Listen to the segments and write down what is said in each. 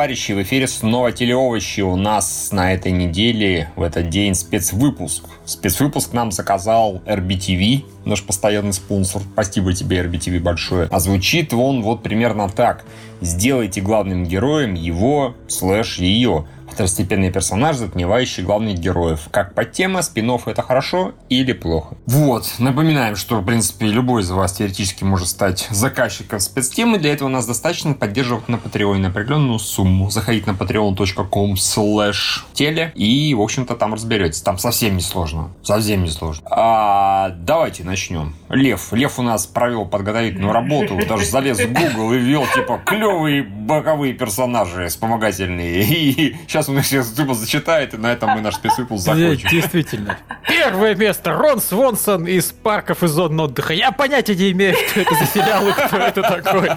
товарищи, в эфире снова телеовощи. У нас на этой неделе, в этот день, спецвыпуск. Спецвыпуск нам заказал RBTV, наш постоянный спонсор. Спасибо тебе, RBTV, большое. А звучит он вот примерно так. Сделайте главным героем его слэш ее второстепенный персонаж, затмевающий главных героев. Как подтема, спин это хорошо или плохо. Вот, напоминаем, что, в принципе, любой из вас теоретически может стать заказчиком спецтемы. Для этого нас достаточно поддерживать на Patreon определенную сумму. Заходить на patreon.com slash теле и, в общем-то, там разберетесь. Там совсем не сложно. Совсем не сложно. А, давайте начнем. Лев. Лев у нас провел подготовительную работу. Даже залез в Google и ввел, типа, клевые боковые персонажи вспомогательные. И сейчас он сейчас тупо зачитает, и на этом мы наш спецвыпуск закончим. Действительно. Первое место. Рон Свонсон из парков и зон отдыха. Я понятия не имею, что это за сериал и кто это такой.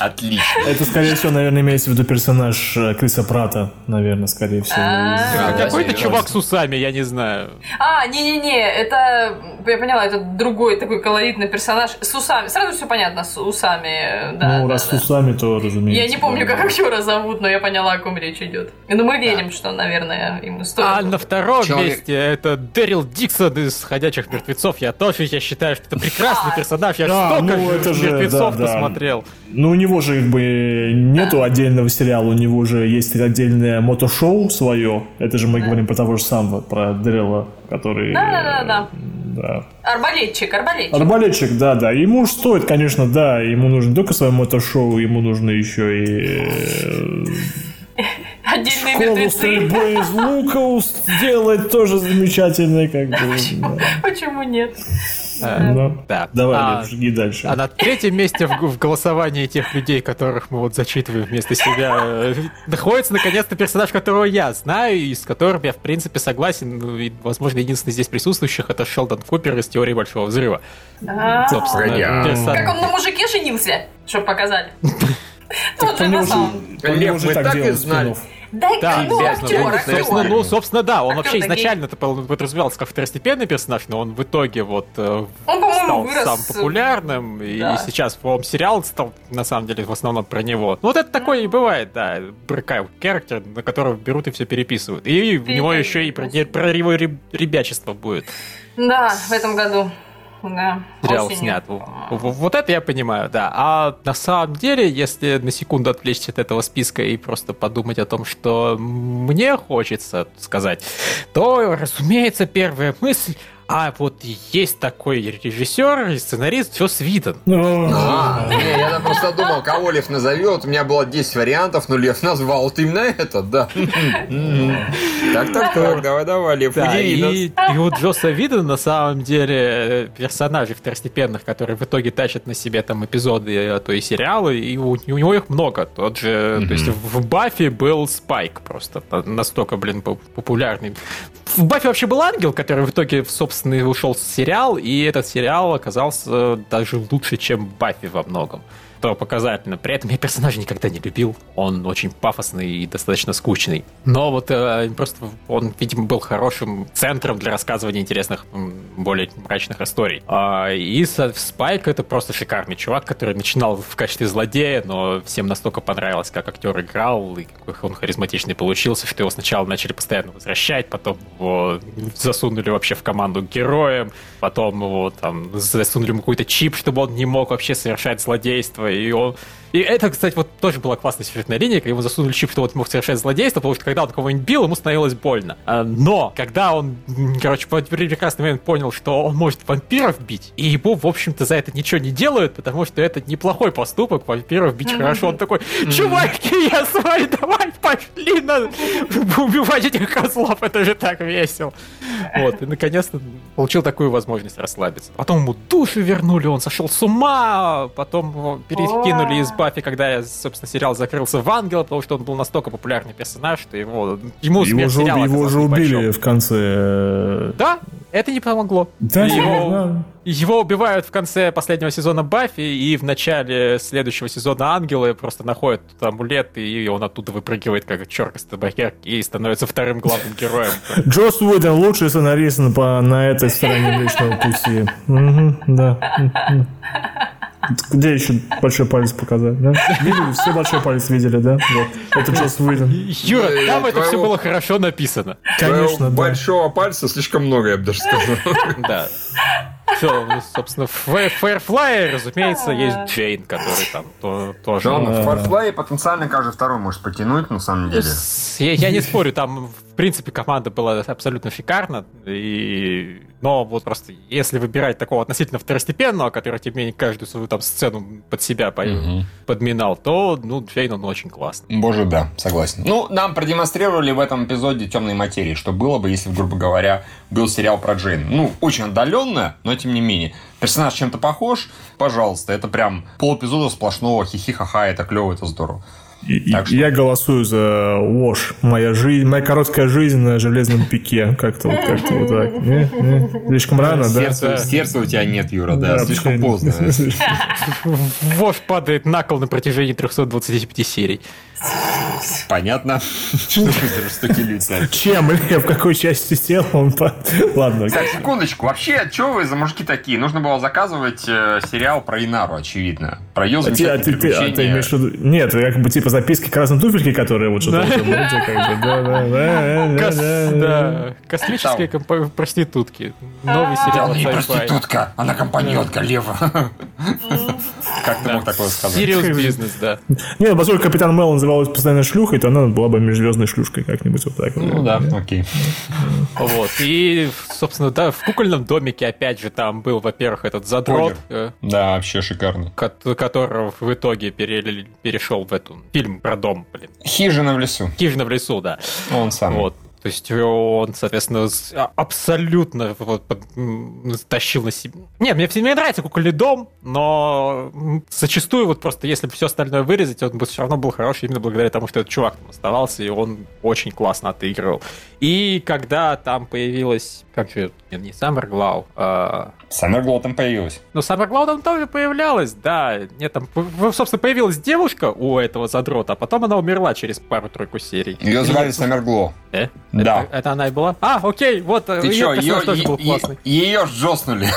Отлично. Это, скорее всего, наверное, имеется в виду персонаж э, Криса Прата, наверное, скорее всего. А, какой-то чувак с усами, я не знаю. А, не-не-не, это, я поняла, это другой такой колоритный персонаж с усами. Сразу все понятно, с усами. Ну, раз с усами, то, разумеется. Я не помню, как актера зовут, но я поняла, о ком речь идет. Ну, мы верим, что, наверное, ему стоит. А на втором месте это Дэрил Диксон из «Ходячих мертвецов». Я тоже я считаю, что это прекрасный персонаж. Я столько мертвецов посмотрел. Ну, у него же как бы нету отдельного сериала, у него же есть отдельное мотошоу свое. Это же мы говорим про того же самого, про Дрелла, который... Да-да-да. Да. Арбалетчик, арбалетчик. Арбалетчик, да, да. Ему же стоит, конечно, да, ему нужно только свое мотошоу, ему нужно еще и... Э, Отдельные Школу мертвецы. стрельбы из лука сделать тоже замечательно, как бы. Почему нет? Э, да. Давай, а, жги дальше. А на третьем месте в, голосовании тех людей, которых мы вот зачитываем вместо себя, э, находится наконец-то персонаж, которого я знаю, и с которым я, в принципе, согласен. Ну, и, возможно, единственный здесь присутствующих это Шелдон Купер из теории Большого Взрыва. Собственно, Как он на мужике женился, чтобы показали. Тот же на самом Лев, мы так и знали. Да, да ну, актер, актер. Ну, ну, собственно, да, он вообще изначально это подразумевался как второстепенный персонаж, но он в итоге вот э, он, стал вырос... сам популярным, и сейчас, по-моему, сериал стал, на самом деле, в основном про него. Ну, вот это такое и бывает, да, брыкай характер, на которого берут и все переписывают. И в него еще и про, про его ребячество будет. Да, в этом году да. Сериал осенью. снят. Вот это я понимаю, да. А на самом деле, если на секунду отвлечься от этого списка и просто подумать о том, что мне хочется сказать, то, разумеется, первая мысль а вот есть такой режиссер и сценарист Джос Видон. Ну. А, не, я просто думал, кого Лев назовет. У меня было 10 вариантов, но Лев назвал вот именно этот, да. Так, так, так, давай, давай, Лев, удиви И у Джоса Видона на самом деле персонажей второстепенных, которые в итоге тащат на себе там эпизоды, а то и сериалы, и у него их много. Тот же, то есть в Баффи был Спайк просто настолько, блин, популярный. В Баффи вообще был ангел, который в итоге, собственно, собственно, ушел сериал, и этот сериал оказался даже лучше, чем Баффи во многом что показательно. При этом я персонажа никогда не любил. Он очень пафосный и достаточно скучный. Но вот э, просто он, видимо, был хорошим центром для рассказывания интересных, более мрачных историй. А, и Спайк это просто шикарный чувак, который начинал в качестве злодея, но всем настолько понравилось, как актер играл, и какой он харизматичный получился, что его сначала начали постоянно возвращать, потом его засунули вообще в команду героем, потом его там засунули ему какой-то чип, чтобы он не мог вообще совершать злодейство, и он и это, кстати, вот тоже была классная сюжетная линия, когда ему засунули чип, что вот мог совершать злодейство, потому что когда он кого-нибудь бил, ему становилось больно. А, но, когда он, короче, в прекрасный момент понял, что он может вампиров бить, и ему, в общем-то, за это ничего не делают, потому что это неплохой поступок, вампиров бить хорошо. Он такой, чуваки, я с вами, давай, пошли, надо убивать этих козлов, это же так весело. Вот, и наконец-то получил такую возможность расслабиться. Потом ему душу вернули, он сошел с ума, потом его перекинули из Баффи, когда, собственно, сериал закрылся в Ангела, потому что он был настолько популярный персонаж, что его, ему его же, его же убили в конце. Э, да, это не помогло. Да, его, да. его убивают в конце последнего сезона Баффи, и в начале следующего сезона Ангелы просто находят амулет, и он оттуда выпрыгивает, как черт из табакерки, и становится вторым главным героем. Джос Уидон лучший сценарист на, на этой стороне личного пути. да. Где еще большой палец показать, да? Видели? Все большой палец видели, да? Вот. Это Джос Уидон. Юра, Да, там я это все твоего- было хорошо написано. Конечно, да. Большого пальца слишком много, я бы даже сказал. Да. Все, ну, собственно, в Firefly, разумеется, есть Джейн, который там то- тоже... Он в Farfly потенциально каждый второй может потянуть, на самом деле. Я, я не спорю, там, в принципе, команда была абсолютно шикарна, и... но вот просто если выбирать такого относительно второстепенного, который, тем не менее, каждую свою там сцену под себя подминал, то, ну, Джейн, он очень классный. Боже, да, согласен. Ну, нам продемонстрировали в этом эпизоде темной материи, что было бы, если, грубо говоря, был сериал про Джейн. Ну, очень отдаленно, но тем не менее. Персонаж чем-то похож, пожалуйста, это прям пол-эпизода сплошного хихи-ха-ха, это клево, это здорово. И- Так что- Я голосую за Вош. Моя жизнь, моя короткая жизнь на железном пике. Как-то вот, как-то вот так. Не? Не? Слишком рано, да? Сердца, сердца у тебя нет, Юра, да, слишком поздно. Вож падает на кол на протяжении 325 серий. Понятно, что вы за жестокие люди. Чем, в какой части тела он... Ладно. Так, секундочку. Вообще, что вы за мужики такие? Нужно было заказывать э, сериал про Инару, очевидно. Про ее А ты, а замечательные а ты приключения. имеешь в виду... Нет, как бы типа записки красной туфельки, которые вот что-то в этом роде, как бы, да, да, да, да, Кос- да, да. да, Космические проститутки. Новый сериал Она не проститутка, она компаньонка, Лева. Как ты мог такое сказать? Serious бизнес, да. Не, ну, поскольку Капитан Мел называлась постоянно шлюхой, то она была бы межзвездной шлюшкой как-нибудь вот так. Ну да, окей. Вот. И, собственно, да, в кукольном домике, опять же, там был, во-первых, этот задрот, Да, вообще шикарно. ко- которого в итоге пере- перешел в эту фильм про дом, блин. Хижина в лесу. Хижина в лесу, да. Он сам. Вот. То есть он, соответственно, а- абсолютно вот, тащил на себе. Нет, мне, мне нравится кукольный дом, но зачастую вот просто если все остальное вырезать, он бы все равно был хороший именно благодаря тому, что этот чувак там оставался, и он очень классно отыгрывал. И когда там появилась, как же, нет, не Саммерглау, а... Саммерглоу там появилась. Ну, Саммерглау там тоже появлялась, да. Нет, там, собственно, появилась девушка у этого задрота, а потом она умерла через пару-тройку серий. Ее звали Саммерглоу. Э? Да. Это, это она и была? А, окей, вот, Ты ее чё, персонаж тоже был ее, классный. ее ж джоснули.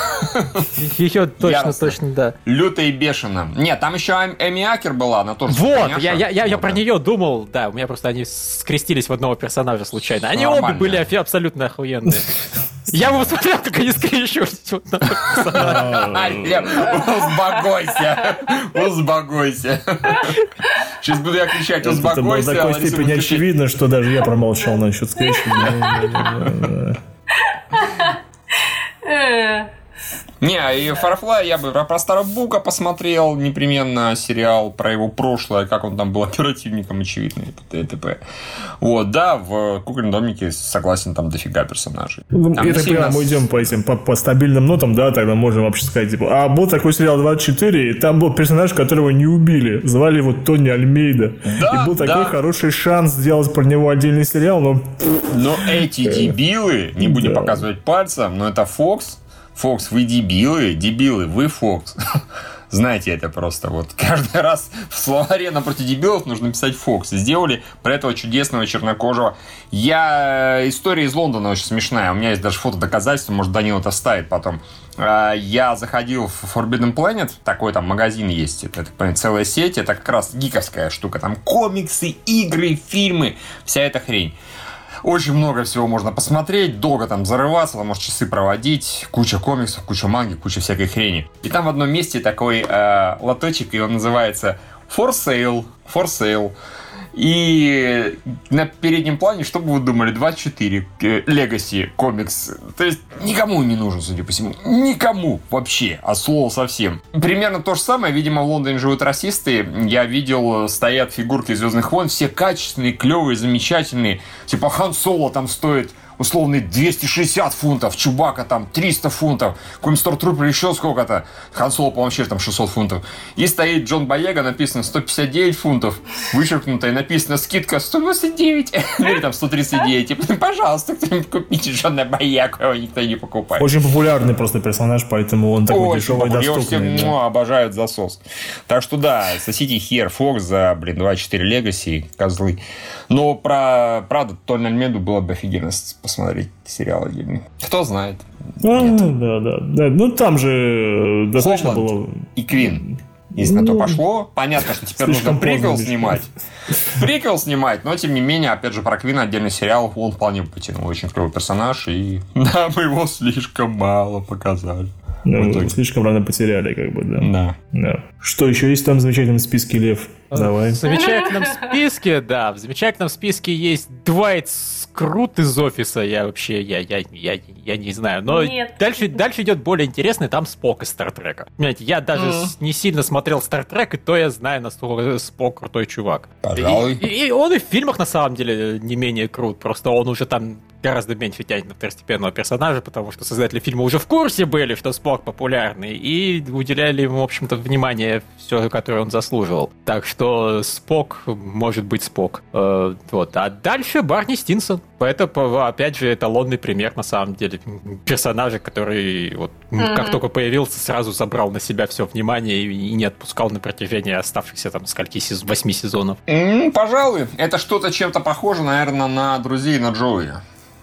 Ее точно, точно, да. Люто и бешено. Нет, там еще Эм- Эми Акер была, она тоже Вот, я, я, я, я про нее думал, да, у меня просто они скрестились в одного персонажа случайно. Они обе были абсолютно охуенные. Я бы посмотрел, как они Лев, Узбогойся! Узбогойся! Сейчас буду я кричать, Это было узбогойся, такой степени очевидно, что даже я промолчал насчет скрещивания. Э, Не, и Farfly я бы про, про Старого Бука посмотрел непременно сериал про его прошлое, как он там был оперативником, очевидно, и т.п. Вот, да, в Кукольном домике согласен, там дофига персонажей. Ну, Там Это сильно с- идем по этим по, по стабильным нотам, да, тогда можем вообще сказать, типа, а был такой сериал 24, и там был персонаж, которого не убили. Звали его Тони Альмейда. Да, и был такой да. хороший шанс сделать про него отдельный сериал, но Но эти дебилы, не будем Э, Да. показывать пальцем, но это Фокс. Фокс, вы дебилы, дебилы, вы Фокс. Знаете это просто. Вот каждый раз в словаре напротив дебилов нужно писать Фокс. Сделали про этого чудесного чернокожего. Я... э, История из Лондона очень смешная. У меня есть даже фото доказательства, может, Данил это ставит потом. А, Я заходил в Forbidden Planet, такой там магазин есть, это, понимаю, целая сеть, это как раз гиковская штука, там комиксы, игры, фильмы, вся эта хрень. Очень много всего можно посмотреть, долго там зарываться, там может часы проводить, куча комиксов, куча манги, куча всякой хрени. И там в одном месте такой э, лоточек, и он называется For Sale, For Sale. И на переднем плане, что бы вы думали, 24 э, Legacy комикс. То есть никому не нужен, судя по всему. Никому вообще, а слово совсем. Примерно то же самое, видимо, в Лондоне живут расисты. Я видел, стоят фигурки Звездных войн, все качественные, клевые, замечательные. Типа Хан Соло там стоит условный 260 фунтов, Чубака там 300 фунтов, какой-нибудь Stormtrooper еще сколько-то, Хан Соло, по-моему, вообще там 600 фунтов. И стоит Джон Боега, написано 159 фунтов, вычеркнуто, и написано скидка 129, ну или там 139. И, пожалуйста, кто-нибудь купите Джона Боегу, его никто не покупает. очень популярный просто персонаж, поэтому он такой Очень дешевый и все доступный. да. ну, обожают засос. Так что да, сосите хер Фокс за, блин, 24 Legacy, козлы. Но про, правда, Тони Альмеду было бы офигенно посмотреть сериал отдельный. Кто знает. А, да, да, да. Ну там же достаточно Хомланд было. И Квин. Если на то Ну, пошло, понятно, что теперь нужно приквел снимать. Приквел снимать, но тем не менее, опять же, про Квина отдельный сериал он вполне потянул. Очень клевый персонаж, и да, мы его слишком мало показали. Ну, итоге. слишком рано потеряли, как бы, да. Да. Да. Что еще есть в том замечательном списке, Лев? Давай. В замечательном списке, да, в замечательном списке есть Дуайт Скрут из офиса. Я вообще, я, я, я, я не знаю. Но Нет. дальше, дальше идет более интересный, там Спок из Стартрека. Понимаете, я даже с- не сильно смотрел Стартрек, и то я знаю, насколько Спок крутой чувак. Пожалуй. И, и- и он и в фильмах на самом деле не менее крут, просто он уже там гораздо меньше тянет на второстепенного персонажа, потому что создатели фильма уже в курсе были, что Спок популярный, и уделяли ему, в общем-то, внимание все, которое он заслуживал. Так что Спок может быть Спок. Э, вот. А дальше Барни Стинсон. Это, опять же, эталонный пример, на самом деле, персонажа, который вот, Мгм. как только появился, сразу забрал на себя все внимание и, и не отпускал на протяжении оставшихся там скольки сез- восьми сезонов. М, Пожалуй, это что-то чем-то похоже, наверное, на друзей на Джоуи.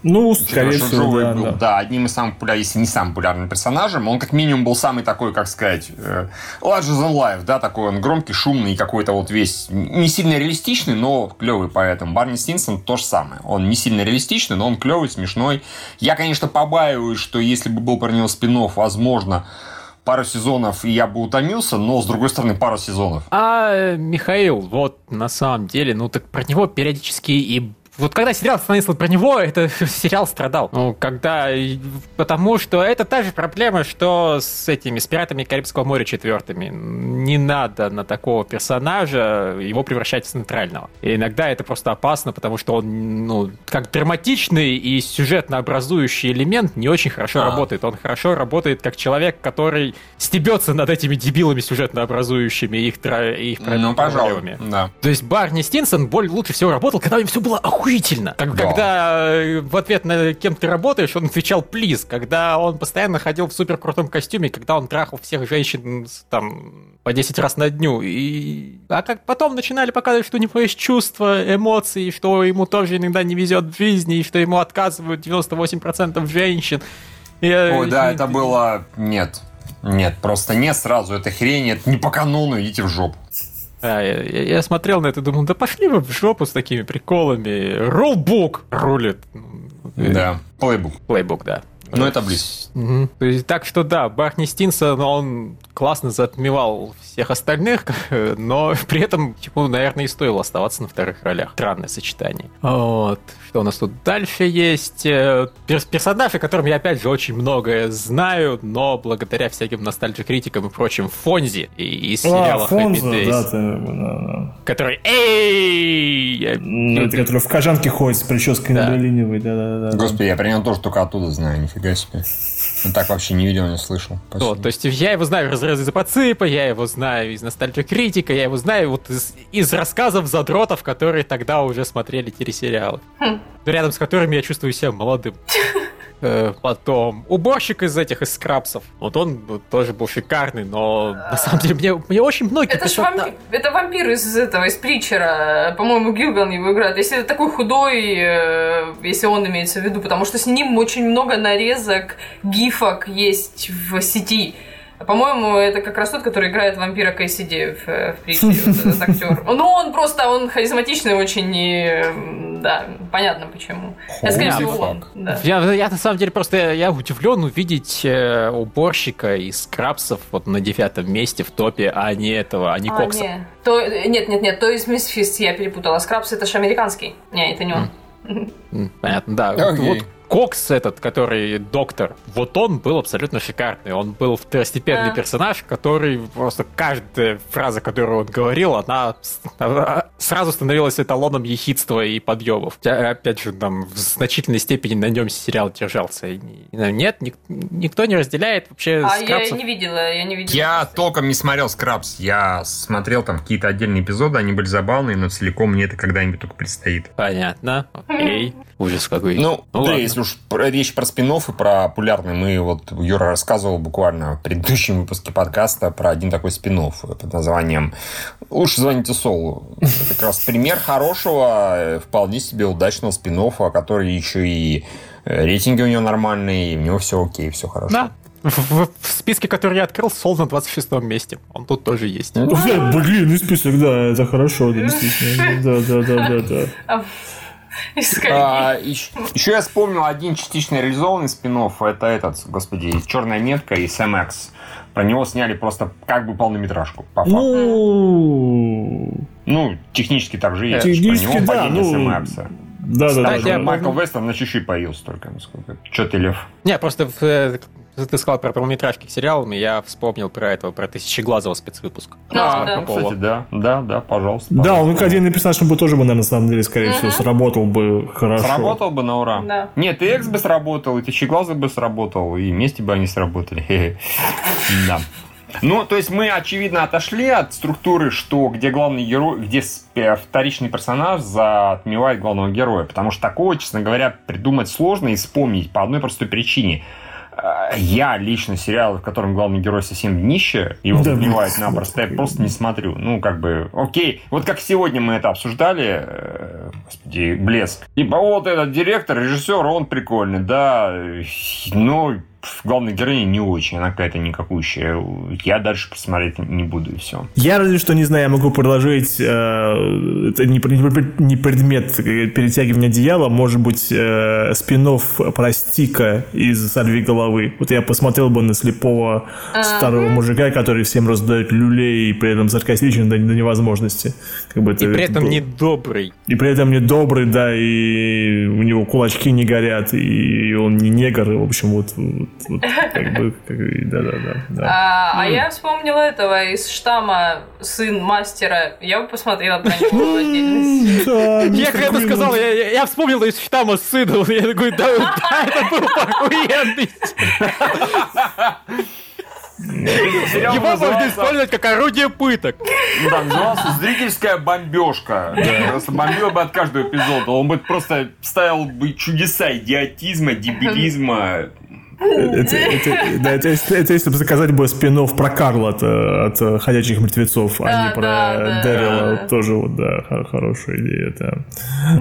Ну, скорее всего, Джоуи да, был, да. да, одним из самых популярных, если не самым популярным персонажем. Он как минимум был самый такой, как сказать, э, larger than life, да, такой он громкий, шумный, и какой-то вот весь не сильно реалистичный, но клевый поэтому. Барни Стинсон то же самое. Он не сильно реалистичный, но он клевый, смешной. Я, конечно, побаиваюсь, что если бы был про него спин возможно, пару сезонов, и я бы утомился, но, с другой стороны, пару сезонов. А Михаил, вот на самом деле, ну так про него периодически и вот когда сериал становился про него, это сериал страдал. Ну, когда... Потому что это та же проблема, что с этими, с пиратами Карибского моря четвертыми. Не надо на такого персонажа его превращать в центрального. И иногда это просто опасно, потому что он, ну, как драматичный и сюжетно образующий элемент не очень хорошо А. работает. Он хорошо работает как человек, который стебется над этими дебилами сюжетно образующими и их, тра- их Ну, проблемами. да. То есть Барни Стинсон боль лучше всего работал, когда у него все было охуительно. Как- Да. Когда э, в ответ на кем ты работаешь, он отвечал плиз. Когда он постоянно ходил в супер крутом костюме, когда он трахал всех женщин там по 10 раз на дню. И... А как потом начинали показывать, что у него есть чувства, эмоции, что ему тоже иногда не везет в жизни, и что ему отказывают 98% женщин. И, Ой, да, и- это было... Нет. Нет, просто не сразу. Это хрень, это не по канону, идите в жопу. Да, я, я- смотрел на это и думал, да пошли вы в жопу с такими приколами. Рулбук рулит. Да, плейбук. Плейбук, да. Но это близ. Мгм. То есть, так что да, Барни Стинсон, он классно затмевал всех остальных, но при этом ему, наверное, и стоило оставаться на вторых ролях. Странное сочетание. Вот. Что у нас тут дальше есть? Э, перс- Персонаж, о котором я, опять же, очень многое знаю, но благодаря всяким ностальджи-критикам и прочим, Фонзи и из А, сериала Happy Фонзо, Days, да, ты, да, да. который «Эй!» я- Ну, это который в кожанке ходит с прической Да. на длинневой, да, да, да. Господи, я про него тоже только оттуда знаю, нифига себе. Ну, так вообще не видел, не слышал. Спасибо. то есть я его знаю из разреза Запаципа, я его знаю из Ностальджи Критика, я его знаю вот из, из рассказов задротов, которые тогда уже смотрели телесериалы. Хм. Рядом с которыми я чувствую себя молодым. Э, Потом уборщик из этих, из скрабсов. Вот он тоже был шикарный, но на самом деле мне, мне очень многие Это пишут, вампир, это вампир из этого, из Притчера. По-моему, Гилган его играет. Если это такой худой, э, если он имеется в виду, потому что с ним очень много нарезок, гифок есть в сети. По-моему, это как раз тот, который играет вампира Кэссиди в, э, в Притчере, вот этот актер. Ну, он просто, он харизматичный очень, и да, понятно почему. Это, скорее всего, он. Да. Я, я на самом деле просто я удивлен увидеть э, уборщика из скрабсов вот на девятом месте в топе, а не этого, а не А, Кокса. не. То, нет, нет, нет, то из Мисфист я перепутала. Скрабс это же американский. Не, это не он. М, Понятно, да. Окей. Вот, вот Кокс этот, который доктор, вот он был абсолютно шикарный. Он был второстепенный А. персонаж, который просто каждая фраза, которую он говорил, она с- а, сразу становилась эталоном ехидства и подъемов. Опять же, там в значительной степени на нем сериал держался. Нет, ник- никто не разделяет вообще А я скрабсов. не видела, я не видела. Я толком не смотрел Скрабс. Я смотрел там какие-то отдельные эпизоды, они были забавные, но целиком мне это когда-нибудь только предстоит. Понятно, окей. Ужас какой. Ну, Ну да, ладно. если уж речь про спин и про популярный, мы вот Юра рассказывал буквально в предыдущем выпуске подкаста про один такой спин под названием «Лучше звоните Солу». Это как раз пример хорошего, вполне себе удачного спин который еще и э, рейтинги у него нормальные, и у него все окей, все хорошо. Да, в, в списке, который я открыл, Сол на 26 месте. Он тут тоже есть. Ну, блин, список, да, это хорошо, да, действительно. Да, да, да, да, да. А, еще, еще я вспомнил один частично реализованный спин Это этот, господи, Черная метка и SMX. Про него сняли просто как бы полнометражку. По факту. Ну, ну технически так же есть. Технически, про него да, ну... Да, да, да, да. Майкл Вестон на чуть-чуть появился только. Насколько. Че ты, Лев? Не, просто в, э, ты сказал про полнометражки к сериалам, и я вспомнил про этого, про Тысячеглазого спецвыпуск. А, да. кстати, да, да, да, пожалуйста. Да, он как один персонаж, он бы тоже бы, наверное, на самом деле, скорее всего, сработал бы хорошо. Сработал бы на ура. Да. Нет, и Экс бы сработал, и Тысячеглазый бы сработал, и вместе бы они сработали. Да. Ну, то есть мы, очевидно, отошли от структуры, что где главный герой, где вторичный персонаж затмевает главного героя. Потому что такого, честно говоря, придумать сложно и вспомнить по одной простой причине – я лично сериал, в котором главный герой совсем днище, его да, убивают напросто, я просто не смотрю. Ну, как бы, окей. Вот как сегодня мы это обсуждали, э, господи, блеск. И вот этот директор, режиссер, он прикольный, да, но главная героиня не очень, она какая-то никакущая. Я дальше посмотреть не буду, и все. Я разве что, не знаю, я могу предложить, э, это не, не предмет перетягивания одеяла, может быть, э, спин про Стика из «Сорви головы». Вот я посмотрел бы на слепого старого мужика, который всем раздает люлей и при этом саркастичен до, до невозможности. Как бы это, и при этом был... не добрый. И при этом не добрый, да, и у него кулачки не горят, и он не негр, и, в общем, вот вот, как бы, да-да-да. Да. А, а я вспомнила этого из штамма сын мастера. Я бы посмотрела про него отдельно. Я когда это сказал, я вспомнил из штамма сына. Я такой, да, это был охуенный. Его можно использовать как орудие пыток. Да, назывался «Зрительская бомбежка». Просто бомбил бы от каждого эпизода. Он бы просто ставил бы чудеса идиотизма, дебилизма, это, это, да, это, это, это если бы заказать бы спин про Карла от, от «Ходячих мертвецов», а не про да, Дэрила. Да. Тоже вот, да, хорошая идея. Да.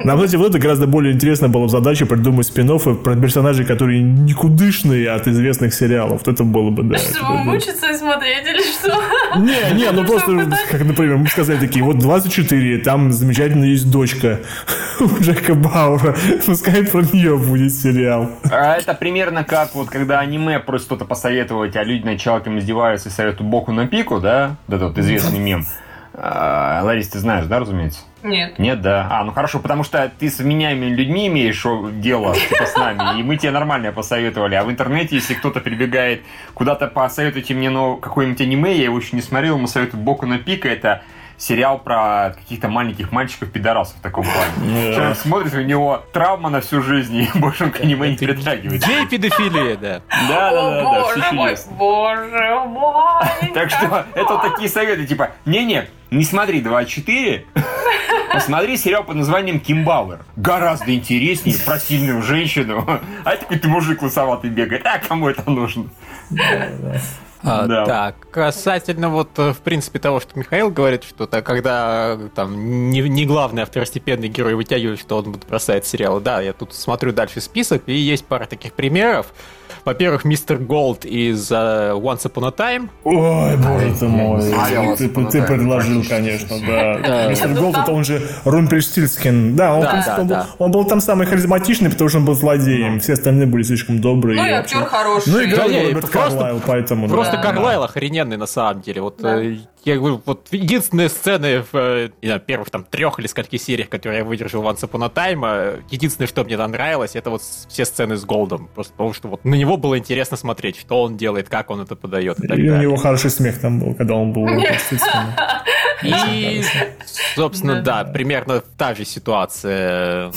Нам, кстати, вот это гораздо более интересно было задача придумать спин про персонажей, которые никудышные от известных сериалов. Вот это было бы, да. Чтобы мучиться и смотреть или что? Не, не, ну просто, как, например, мы сказали такие, вот 24, там замечательно есть дочка у Джека Баура. Пускай про нее будет сериал. А это примерно как вот вот когда аниме просит что-то посоветовать, а люди над человеком издеваются и советуют боку на пику, да, да, этот известный мем. А, Ларис, ты знаешь, да, разумеется? Нет. Нет, да. А, ну хорошо, потому что ты с вменяемыми людьми имеешь дело типа, с нами, и мы тебе нормально посоветовали. А в интернете, если кто-то прибегает куда-то посоветуйте мне ну, какое-нибудь аниме, я его еще не смотрел, ему советуют Боку на пика, это сериал про каких-то маленьких мальчиков-пидорасов в таком плане. Человек смотрит, у него травма на всю жизнь, и больше он к аниме не притрагивается. Гей-педофилия, да. Да, да, да, да, все чудесно. Боже мой! Так что это вот такие советы, типа, не-не, не смотри 2.4, посмотри сериал под названием Кимбауэр. Гораздо интереснее про сильную женщину. А это какой-то мужик лысоватый бегает. А кому это нужно? А, да. Так, касательно вот, э, в принципе, того, что Михаил говорит, что -то, когда там не, не главный, а второстепенный герой вытягивает, что он бросает сериалы. Да, я тут смотрю дальше список, и есть пара таких примеров. Во-первых, мистер Голд из э, Once Upon a Time. Ой, боже ты мой. Ты, ты, ты предложил, конечно, да. Мистер Голд, это он же Румпельштильцкин. Да, он, да, он, да, он, был там самый харизматичный, потому что он был злодеем. Все остальные были слишком добрые. Ну и актер хороший. Ну и играл Роберт Карлайл, поэтому... Просто Карлайл охрененный на самом деле. Вот э, я говорю, вот единственные сцены в э, не знаю, первых там трех или скольких сериях, которые я выдержал в Once Upon a Time, э, единственное, что мне нравилось, это вот все сцены с Голдом. Просто потому что вот на него было интересно смотреть, что он делает, как он это подает. И, и у него хороший смех там был, когда он был И, собственно, да, примерно та же ситуация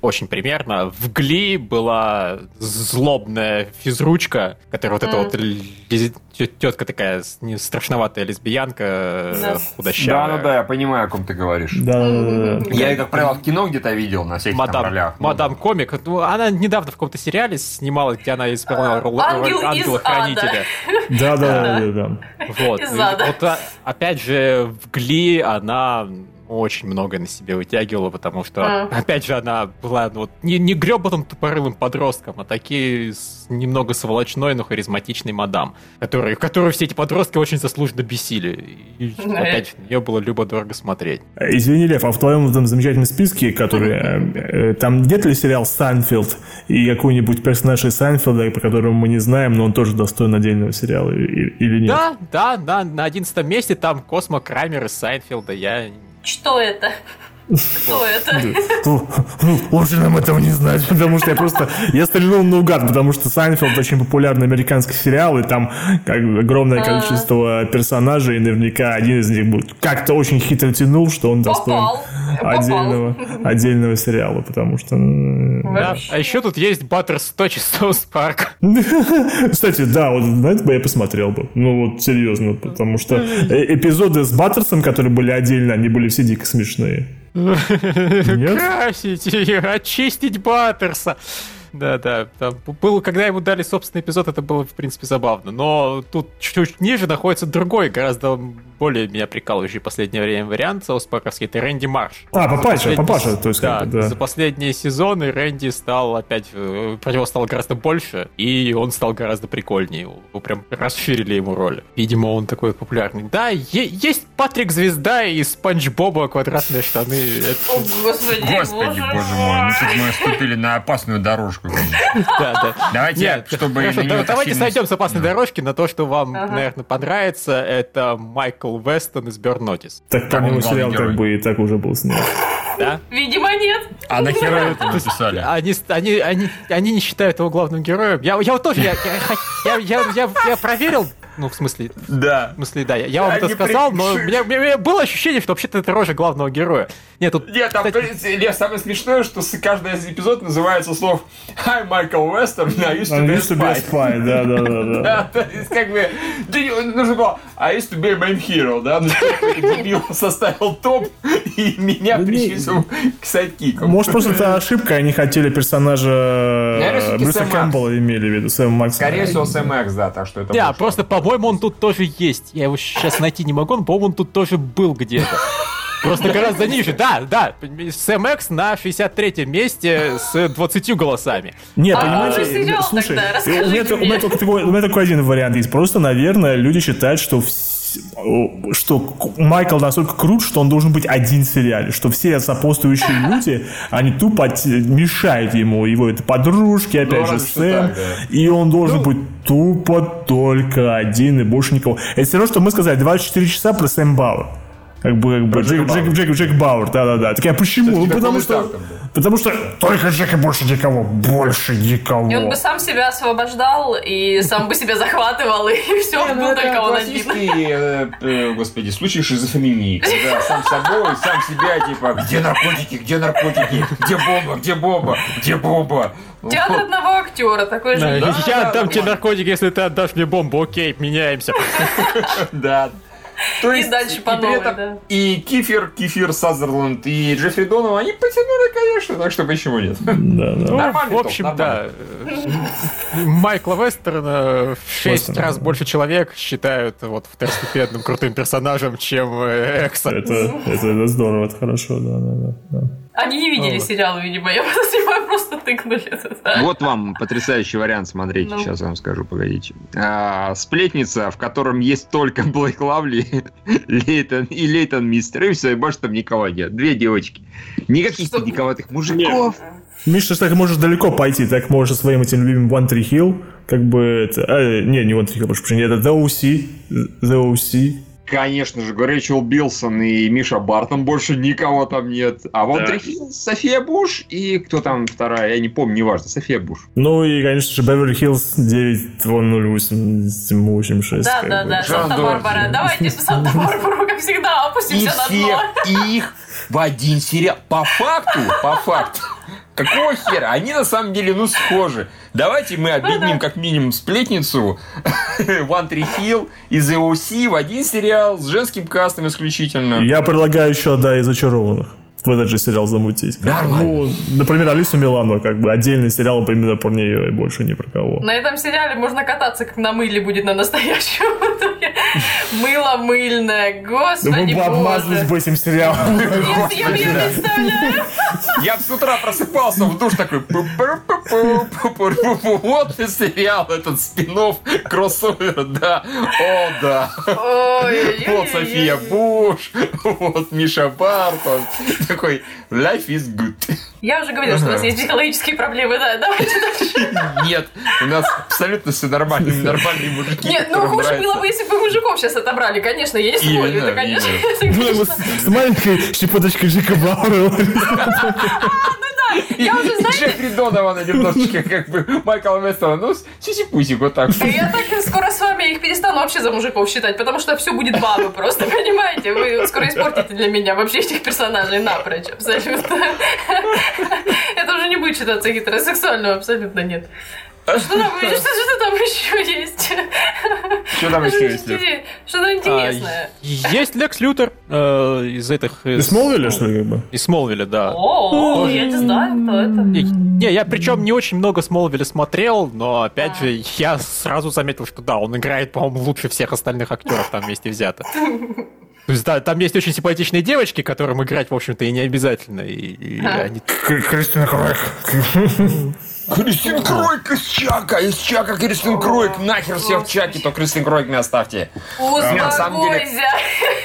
очень примерно. В Гли была злобная физручка, которая вот эта вот тетка такая страшноватая лесбиянка, да. худощавая. Да, да, да, я понимаю, о ком ты говоришь. Да, да, да. Я ее, как правило, в кино где-то видел на всяких мадам, там ролях. Мадам Комик. Ну, она недавно в каком-то сериале снималась, где она исполняла роль ангела-хранителя. Да, да, да, да. Вот. Вот, а, опять же, в Glee она очень много на себе вытягивала, потому что, а. опять же, она была ну, вот, не, не гребаным тупорылым подростком, а такие с, немного сволочной, но харизматичный мадам, который, которую все эти подростки очень заслуженно бесили. И, опять же, на нее было любо-дорого смотреть. Извини, Лев, а в твоем этом замечательном списке, который... Э, э, там нет ли сериал «Сайнфилд» и какой-нибудь персонаж из Сайнфилда, по которому мы не знаем, но он тоже достоин отдельного сериала или нет? Да, да, да, на одиннадцатом месте там Космо Крамер из Сайнфилда. Я что это? Что это? Лучше нам этого не знать, потому что я просто... Я стрельнул наугад, потому что Сайнфилд очень популярный американский сериал, и там как огромное количество персонажей, и наверняка один из них будет как-то очень хитро тянул, что он достоин отдельного, отдельного сериала, потому что... Да, а еще тут есть Баттер 100 Стоус Парк. Кстати, да, вот на это бы я посмотрел бы. Ну вот, серьезно, потому что э, эпизоды с Баттерсом, которые были отдельно, они были все дико смешные. Красить ее, очистить Баттерса. Да, да. Там был, когда ему дали собственный эпизод, это было, в принципе, забавно. Но тут чуть-чуть ниже находится другой, гораздо более меня прикалывающий в последнее время вариант Саус-Парковский, это Рэнди Марш. А, папаша, папаша, то есть да, как бы, да. За последние сезоны Рэнди стал опять, э, про него стало гораздо больше, и он стал гораздо прикольнее. Его прям расширили ему роль. Видимо, он такой популярный. Да, есть Патрик Звезда и Спанч Боба квадратные штаны. О, господи, господи, боже мой, мы тут мы ступили на опасную дорожку. Да, да. Давайте, чтобы... Давайте сойдем с опасной дорожки на то, что вам, наверное, понравится. Это Майкл Майкл Вестон из Notice. Так по-моему сериал как бы и так уже был снят. Да? Видимо, нет. А нахера это написали? Они, они, они, они не считают его главным героем. Я, я вот тоже, я, я, я, я, я проверил ну, в смысле... Да. В смысле, да. Я вам это сказал, но у меня, у меня было ощущение, что вообще-то это рожа главного героя. Нет, тут... Нет, там, кстати... Лев, самое смешное, что каждый из эпизод называется слов «Hi, Michael Western, I used to be a spy». spy. Да, да, да. Да, то есть, как бы... Нужно было «I used to be a main hero», да? Ну, дебил составил топ и меня причислил к сайдкику. Может, просто это ошибка, они хотели персонажа Брюса Кэмпбелла имели в виду, Сэм Макс. Скорее всего, Сэм Макс, да, так что это... Да, просто, по-моему, он тут тоже есть. Я его сейчас найти не могу, но, по-моему, он тут тоже был где-то. Просто гораздо ниже. Да, да. Сэм Экс на 63-м месте с 20 голосами. Нет, а, понимаете, слушай, у меня, у, меня только такой, у меня такой один вариант есть. Просто, наверное, люди считают, что что Майкл настолько крут, что он должен быть один в сериале, что все сопутствующие люди, они тупо мешают ему, его это подружки, опять ну, же, Сэм, и он должен ну, быть тупо только один и больше никого. Это все равно, что мы сказали 24 часа про Сэм Бауэр. Как бы, как бы Джек, Джек, Джек, Джек Бауэр, да-да-да. Так я почему? Ну, потому что, потому что только Джек и больше никого, больше никого. И он бы сам себя освобождал, и сам бы себя захватывал, и все, был ну, только он один. Э, э, господи, случай шизофрении, когда сам собой, сам себя, типа, где наркотики, где наркотики, где бомба, где бомба, где бомба. Театр одного актера, такой же. Я отдам тебе наркотики, если ты отдашь мне бомбу. Окей, меняемся. Да, то есть, и дальше по новой, этом, да. И Кифер, Кифер Сазерленд и Джеффри Донова, они потянули, конечно, так что почему нет? Да, да. Ну, в общем, да. Майкла Вестерна в шесть раз больше человек считают вот второстепенным крутым персонажем, чем э, Экса. Это, это, это здорово, это хорошо, да, да, да. Они не видели вот. сериал, видимо, я подозреваю, просто тыкнули. Вот вам потрясающий вариант, смотрите, ну. сейчас вам скажу, погодите. А, сплетница, в котором есть только Блейк Лавли Лейтон, и Лейтон Мистер, и все, и больше там никого нет. Две девочки. Никаких Что? диковатых мужиков. Миша, ты так можешь далеко пойти, так можешь своим этим любимым One Tree Hill, как бы это... А, не, не One Tree Hill, прошу прощения, это The OC, The OC, Конечно же, Рэйчел Билсон и Миша Бартон, больше никого там нет. А вот да. София Буш и кто там вторая, я не помню, неважно, София Буш. Ну и, конечно же, Беверли Хиллз 92086. Да, да, да, Санта-Барбара. Давайте Санта-Барбару, как всегда, опустимся и на дно. И их в один сериал. По факту, по факту, Какого хера? Они на самом деле, ну, схожи. Давайте мы объединим как минимум сплетницу One Tree Hill из AOC в один сериал с женским кастом исключительно. Я предлагаю еще, да, из «Зачарованных» в этот же сериал замутить. Нормально. Ну, например, Алису Милану, как бы отдельный сериал именно про нее и больше ни про кого. На этом сериале можно кататься, как на мыле будет на настоящем. Мыло мыльное, господи вы бы обмазались бы этим сериалом. Я я представляю. Я с утра просыпался в душ такой... Вот и сериал этот спин кроссовер, да. О, да. Вот София Буш, вот Миша Бартон. Такой, life is good. Я уже говорила, что у нас есть психологические проблемы, да, давайте дальше. Нет, у нас абсолютно все нормально, нормальные мужики. Нет, ну хуже было бы, если бы мужиков сейчас отобрали, конечно, я не спорю, это, конечно. Ну, с маленькой щепоточкой Джека Бауэра. Я уже, знаете, Джеффри Донована немножечко, как бы, Майкл Вестона, ну, сиси-пусик вот так. Я так скоро с вами их перестану вообще за мужиков считать, потому что все будет бабы просто, понимаете? Вы скоро испортите для меня вообще этих персонажей напрочь, абсолютно. Это уже не будет считаться гетеросексуальным, абсолютно нет. Что там, что, что там еще есть? Что там еще есть? Что-то интересное. А, есть Лекс Лютер э, из этих... Из Из, Смолвиля, что ли, из Смолвиля, да. О, я не знаю, кто это. Не, не, я причем не очень много Смолвиля смотрел, но опять же, я сразу заметил, что да, он играет, по-моему, лучше всех остальных актеров там вместе взято. То есть, да, там есть очень симпатичные девочки, которым играть, в общем-то, и не обязательно. И, и А. они... Кристина Кройк. Кристин Кройк из Чака, из Чака Кристин Кройк, нахер все в Чаке, то Кристин Кройк меня оставьте. на самом деле- Успокойся.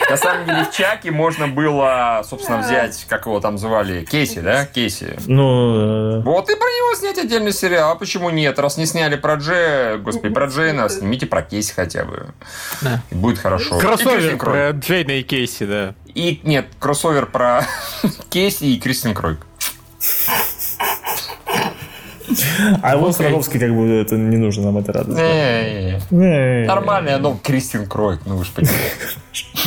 На самом деле в Чаке можно было, собственно, взять, как его там звали, Кейси, да, Кейси. Ну, э, Вот и про него снять отдельный сериал, а почему нет? Раз не сняли про Джея, господи, про Джейна, снимите про Кейси хотя бы. Да. Будет хорошо. Кроссовер про Джейна и Кейси, да. И нет, кроссовер про Кейси и Кристин Кройк. А его Саровский, как бы, это не нужно нам это радость. Не-не-не. Не. Нормальная, но Кристин Кройк, ну вы же понимаете.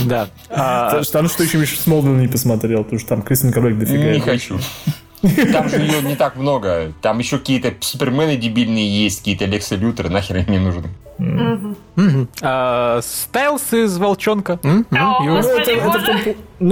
Да. А, что- Потому что еще Миша Смолвилл не посмотрел, потому что там Кристин Кройк дофига. Не хочу. Там же ее не так много. Там еще какие-то супермены дебильные есть, какие-то Лекса Лютеры, нахер они мне нужны. А, Стайлс из Волчонка. Ну,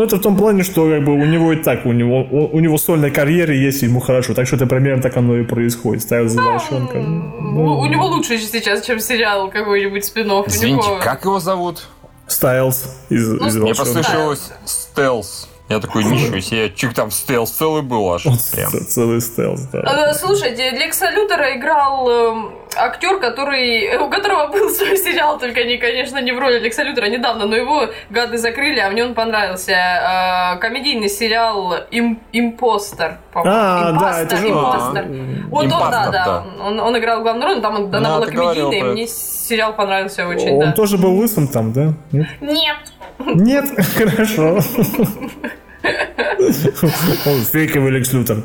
это, в том, ну, плане, что как бы у него и так, у него, у, него сольная карьера есть, и ему хорошо. Так что это примерно так оно и происходит. Ставил за волчонка. У у него лучше сейчас, чем сериал какой-нибудь спин Извините, как его зовут? Стайлз из, из Мне волчонка. послышалось стелс. Я такой, ничего себе, чик там стелс целый был аж. Прям. Целый стелс, да. Э, Слушайте, Лекса Лютера играл эм, актер, который, у которого был свой сериал, только не, конечно, не в роли Лекса Лютера недавно, но его гады закрыли, а мне он понравился. Э, комедийный сериал «Им- «Импостер». А, да, это же он. «Импостер». Вот он, да, да, да. Он, он играл главную роль, но там он- она Да, была ты говорил комедийная, и мне сериал понравился очень, Он да. тоже был лысым там, да? Нет? Нет! Нет? Хорошо. Он фейковый Лекс Лютер.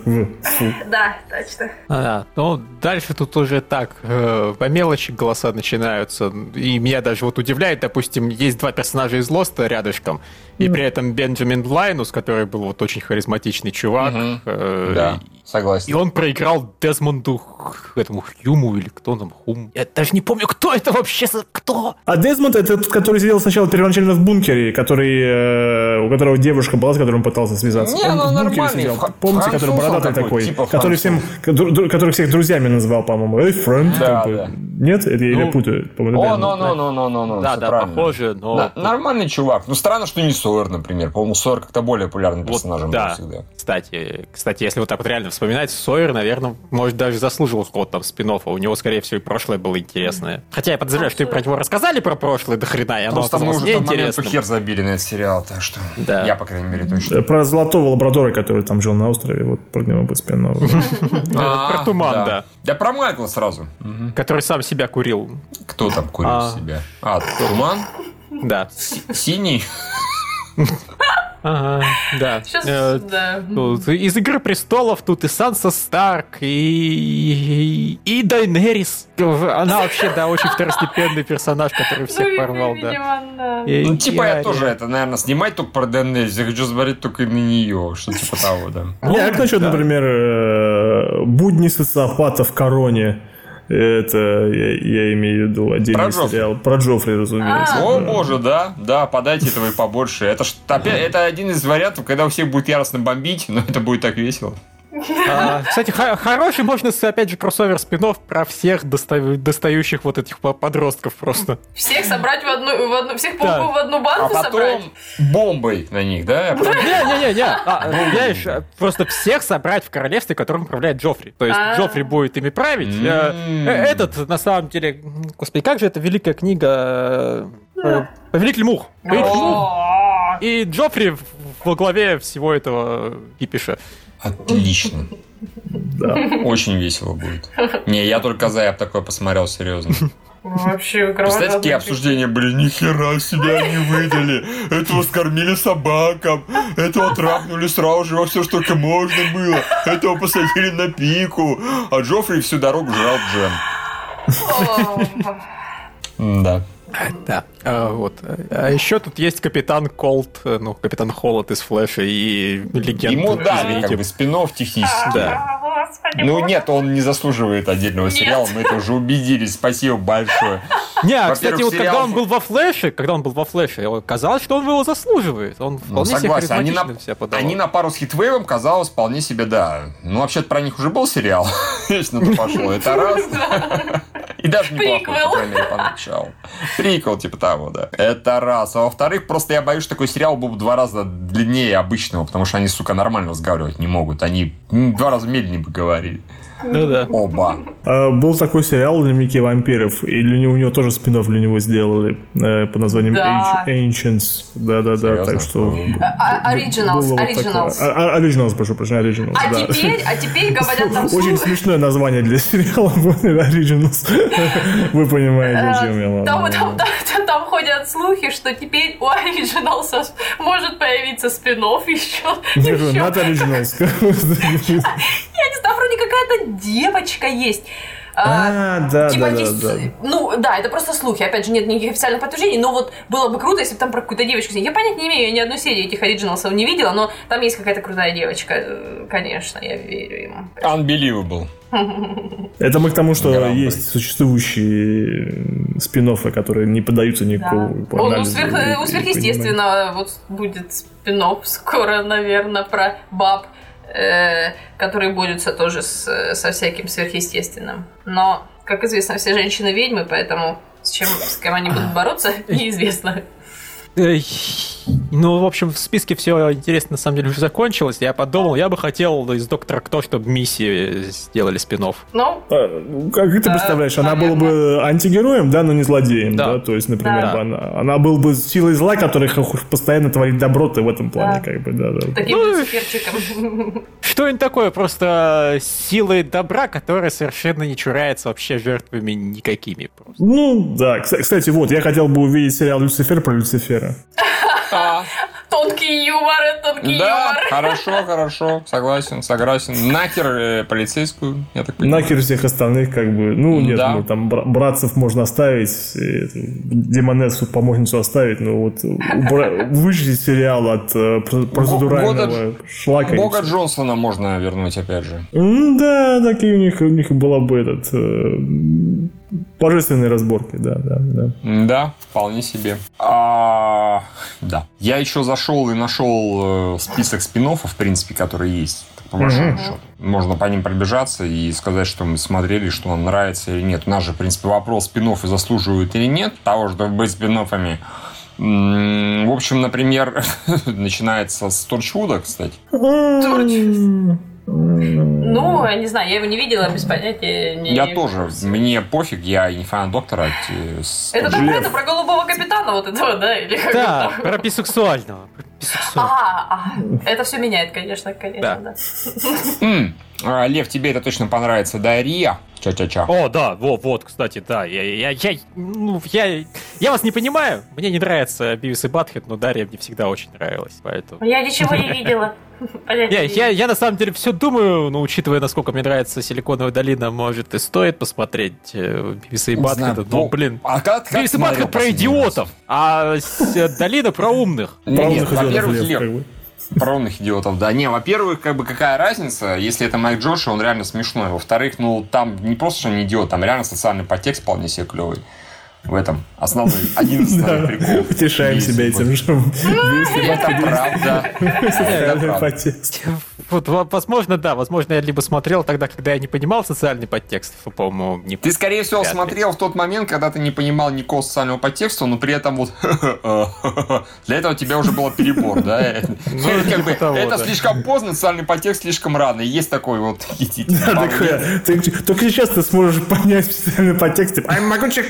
Да, точно. А, ну, дальше тут уже так, э, по мелочи голоса начинаются. И меня даже вот удивляет, допустим, есть два персонажа из Лоста рядышком, и при этом Бенджамин Лайнус, который был вот очень харизматичный чувак. Мгм. э, Да, И согласен. он проиграл Дезмонду этому Хьюму или кто там Хум. Я даже не помню, кто это вообще, кто? А Дезмонд это тот, который сидел сначала первоначально в бункере, который, э, у которого девушка была, с которой он пытался связаться. Не, он ну, в бункере сидел. фра- Помните, который бородатый такой, такой, типа который всем, которых всех друзьями называл, по-моему. Эй, френд. Да, как бы. да. Нет, это я или Ну, путаю. По-моему, О, ну, ну, ну, ну, ну, ну, Да, да, правильно. похоже, но... На- нормальный чувак. Ну, странно, что не Сойер, например. По-моему, Сойер как-то более популярным Вот, персонажем да. всегда. Кстати, кстати, если вот так вот реально вспоминать, Сойер, наверное, может даже заслужил ход там спин У него, скорее всего, и прошлое было интересное. Хотя я подозреваю, что и про него рассказали про прошлое до хрена, и оно Просто мы уже тот момент хер забили на этот сериал, так что Да. я, по крайней мере, точно. Э, Про золотого лабрадора, который там жил на острове, вот про него бы спин А, про туман, да. Да про Майкла сразу. Который сам себя курил. Кто там курил А. себя? А, туман? Да. Си- Синий? Ага, да. Сейчас, Э, да. Тут из Игры престолов тут и Санса Старк, и, и Дайнерис. Она вообще, да, очень второстепенный персонаж, который всех Ну, порвал, да. видимо, да. И- Ну, типа я тоже это, наверное, снимать только про Деннель. Я хочу смотреть только на нее, что типа того, да. Не, а как насчет, да. например, э, «Будни социопата в короне». Это я, я имею в виду отдельный Про Джоффри. сериал. Про Джоффри, разумеется. О да. боже, да, да, подайте этого и побольше. Это ж опять, это один из вариантов, когда у всех будет яростно бомбить, но это будет так весело. А, кстати, хо- хороший, можно, опять же, кроссовер спинов про всех доста- достающих вот этих по- подростков просто. Всех собрать в одну, в одну всех Да. в одну А банку потом собрать? бомбой на них, да? Я Не-не-не, а, знаешь, а, просто всех собрать в королевстве, которым управляет Джоффри. То есть А. Джоффри будет ими править. э, э, Этот, на самом деле, господи, как же эта великая книга... э, Повелитель мух. Повелитель мух. И Джоффри во главе всего этого кипиша. Отлично. Да. Очень весело будет. Не, я только за, я бы такое посмотрел, серьезно. Вообще, Представляете, какие обсуждения были? Нихера себе они выдали. Этого скормили собакам. Этого трахнули сразу же во все, что только можно было. Этого посадили на пику. А Джоффри всю дорогу жрал джем. Да. Да. А, вот. А еще тут есть капитан Колт, э, ну, капитан Холод из Флэша и легенда. Ему, да, извините. как бы спин технически. Да. Господи, Ну нет, он не заслуживает отдельного Нет. сериала, мы это уже убедились. Спасибо большое. Не, а, кстати, вот сериал- когда он был во Флэше, когда он был во Флэше, казалось, что он его заслуживает. Он Ну, вполне себе согласен, они на, себя подавал. они на пару с Хитвейвом, казалось, вполне себе, да. Ну, вообще-то про них уже был сериал, если на то пошло. Это раз. И даже неплохой, Приквел. по крайней мере, поначалу. Прикол, типа того, да. Это раз. А во-вторых, просто я боюсь, что такой сериал был бы два раза длиннее обычного, потому что они, сука, нормально разговаривать не могут. Они два раза медленнее бы говорили. Ну да. Оба. А, Был такой сериал «Дневники вампиров», и для него, у него тоже спин для него сделали э, под названием Да. Anci- Ancients. Да-да-да, так что... А- Originals, было вот Originals. такое. А- а- Originals, прошу прощения, Originals, А да. теперь, а теперь говорят нам Очень смешное название для сериала Originals. Вы понимаете, о чем я Э, Там, там, там, там ходят слухи, что теперь у Originals может появиться спин еще. Not Originals. Я не знаю, вроде какая-то девочка есть. А, А, да, Типа да, да, есть, да. ну да, это просто слухи, опять же, нет никаких официальных подтверждений, но вот было бы круто, если бы там про какую-то девочку снять. Я понять не имею, я ни одной серии этих оригиналсов не видела, но там есть какая-то крутая девочка, э, конечно, я верю ему. Unbelievable. Это мы к тому, что Грамм, есть существующие спин которые не поддаются Да. никакому Он у, анализу сверх- и- и у пониманию. сверхъестественного вот будет спин скоро, наверное, про баб, э, которые борются тоже с- со всяким сверхъестественным. Но, как известно, все женщины ведьмы, поэтому с чем с кем они будут бороться, неизвестно. Ну, в общем, в списке все интересно, на самом деле, уже закончилось. Я подумал, я бы хотел из Доктора Кто, чтобы миссии сделали спин Ну, А, ну, Как ты Да, представляешь, она была бы антигероем, да, но не злодеем, Да. да, то есть, например, Да. она, она была бы силой зла, которая постоянно творит доброты в этом плане, Да. как бы, да, да. таким Ну, Люциферчиком. Что-нибудь такое, просто силы добра, которая совершенно не чурается вообще жертвами никакими. Просто. Ну, да, Кс- кстати, вот, я хотел бы увидеть сериал «Люцифер» про Люцифера. Тонкий юмор, тонкий Да, юмор. хорошо, хорошо, согласен, согласен. Нахер э, полицейскую, я так понимаю. Нахер всех остальных, как бы, ну, нет, Да. ну, там бра- братцев можно оставить, эту демонессу, помощницу оставить, но вот убра- сериал от э, пр- процедурального шлака. Бога. Джонсона можно вернуть, опять же. Да, такие у них, у них была бы этот божественные разборки, да, да, да. Да, вполне себе. А, да. Я еще зашел и нашел э, список спин в принципе, которые есть. По большому счету. Можно по ним пробежаться и сказать, что мы смотрели, что нам нравится или нет. У нас же, в принципе, вопрос, спин заслуживают или нет того, чтобы быть спин -оффами. В общем, например, начинается с Торчвуда, кстати. Ну, я не знаю, я его не видела, без понятия. не- Я тоже. Мне пофиг, я не фанат доктора. с Это там это про голубого капитана вот этого, да? Или как Да, это? про бисексуального. Про бисексуального. А, а, это все меняет, конечно, конечно, да. А, Лев, тебе это точно понравится. Дарья. Ча-ча-ча. О, да, вот, вот, кстати, да. Я, я, я, ну, я, я вас не понимаю. Мне не нравится Бивис и Батхед, но Дарья мне всегда очень нравилась, поэтому... Я ничего не видела. Я, не я, я на самом деле все думаю, но учитывая, насколько мне нравится Силиконовая долина, может и стоит посмотреть э, Бивиса и Батхеда, бо- блин... А как, как Бивис и Батхед про идиотов, а э, долина про умных. Во-первых, Лев, Умных идиотов, да. Не, во-первых, как бы какая разница, если это Майк Джош, он реально смешной. Во-вторых, ну там не просто, что он идиот, там реально социальный подтекст вполне себе клевый в этом основной, один из основных приколов. Утешаем себя этим же. Это правда. Это правда. Вот, возможно, да, возможно, я либо смотрел тогда, когда я не понимал социальный подтекст, по-моему, не Ты, скорее всего, смотрел в тот момент, когда ты не понимал никакого социального подтекста, но при этом вот для этого у тебя уже был перебор, да? Это слишком поздно, социальный подтекст слишком рано. Есть такой вот Только сейчас ты сможешь понять социальный подтекст. I'm могучий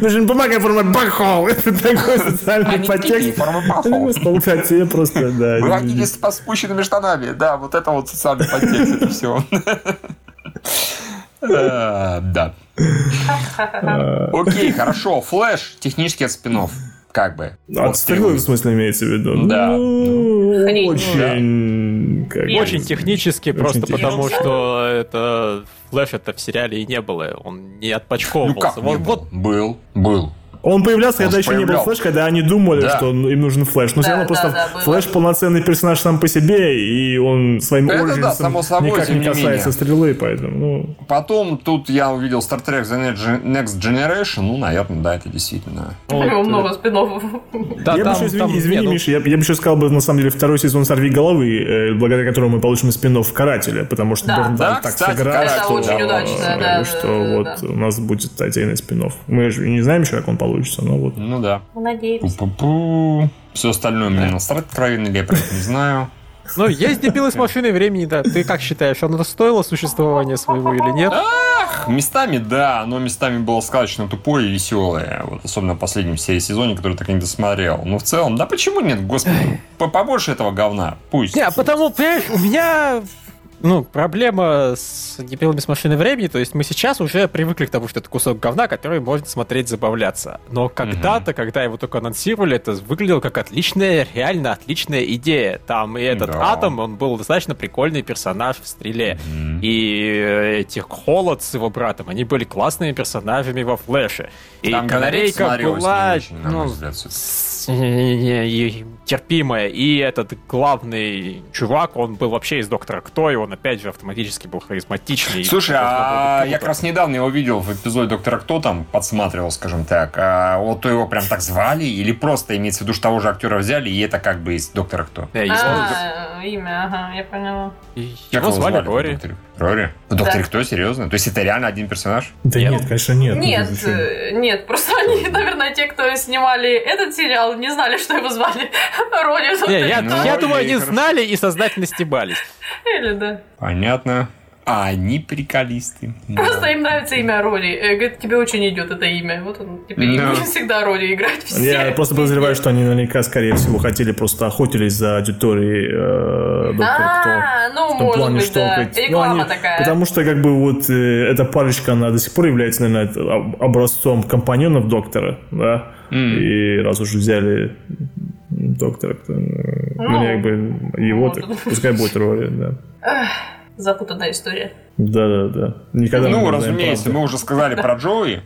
Нужен бумага форма бахол. Это такой социальный подтекст. Форма. Столкновение просто, да. Вы ходили с спущенными штанами. Да, вот это вот социальный подтекст. Это все. Да. Окей, хорошо. Флэш, технический от спинов как бы. От стрелы, в смысле, имеется в виду? Да. Ну, очень... Очень технически, просто потому что это Флэш это в сериале и не было. Он не отпочковывался. Ну как вот, вот... Был, был. Он появлялся, когда еще не был Флэш, когда они думали, да. что им нужен Флэш. Но да, все равно да, просто да, Флэш полноценный персонаж сам по себе, и он своим это да, само собой, никак не касается менее. стрелы, поэтому... Ну... Потом тут я увидел Star Trek The Next Generation, ну, наверное, да, это действительно. Вот, много спинов. Да, я там, бы еще, извини, там, извини нет, Миша, я, я бы еще сказал бы, на самом деле, второй сезон «Сорви головы», э, благодаря которому мы получим спинов «Карателя», потому что да. Борн да, так кстати, сыграл, что, очень удачно, да, что да, вот да. у нас будет отдельный спинов. Мы же не знаем еще, как он получится, но вот... Ну да. Надеемся. Пу-пу-пу. Все остальное мне насрать откровенно, я про это не знаю. Ну, есть дебилы с машиной времени, да. Ты как считаешь, оно стоило существования своего или нет? Ах, местами да, но местами было сказочно тупое и веселое. Вот, особенно в последнем серии сезоне, который так и не досмотрел. Но в целом, да почему нет, господи, побольше этого говна, пусть. Не, потому, понимаешь, у меня ну, проблема с дебилами с машины времени, то есть мы сейчас уже привыкли к тому, что это кусок говна, который можно смотреть, забавляться. Но когда-то, mm-hmm. когда его только анонсировали, это выглядело как отличная, реально отличная идея. Там и этот да. Атом, он был достаточно прикольный персонаж в стреле. Mm-hmm. И эти Холод с его братом, они были классными персонажами во Флэше. И Там Канарейка была... Очень, ну, терпимая. И этот главный чувак, он был вообще из Доктора Кто, и он опять же автоматически был харизматичный. Слушай, а я как раз недавно его видел в эпизоде Доктора Кто, там подсматривал, скажем так. А вот то его прям так звали, или просто имеется в виду, что того же актера взяли, и это как бы из Доктора Кто? Имя, ага, я поняла. Его звали Рори. Рори? В Докторе Кто, серьезно? То есть это реально один персонаж? Да нет, конечно, нет. Нет, э, нет, просто они, наверное, те, кто снимали этот сериал, не знали, что его звали Рони. Не, я, ну, я думаю, они знали и сознательно стебались. Или да. Понятно. А они приколисты. Просто да. им нравится имя Роли. Э, говорит, тебе очень идет это имя. Вот он теперь будет всегда Роли играть. Все. Я просто подозреваю, что они наверняка, скорее всего, хотели просто охотились за аудиторией э, доктора Кто. ну, в том может плане, быть, что, да. Реклама ну, они, такая. Потому что, как бы, вот э, эта парочка, она до сих пор является, наверное, образцом компаньонов доктора, да? Mm. И раз уж взяли доктора, то, ну, ну, как бы, его, так, пускай будет роли, да запутанная история. Да, да, да. Никогда ну, разумеется, мы уже сказали про Джоуи.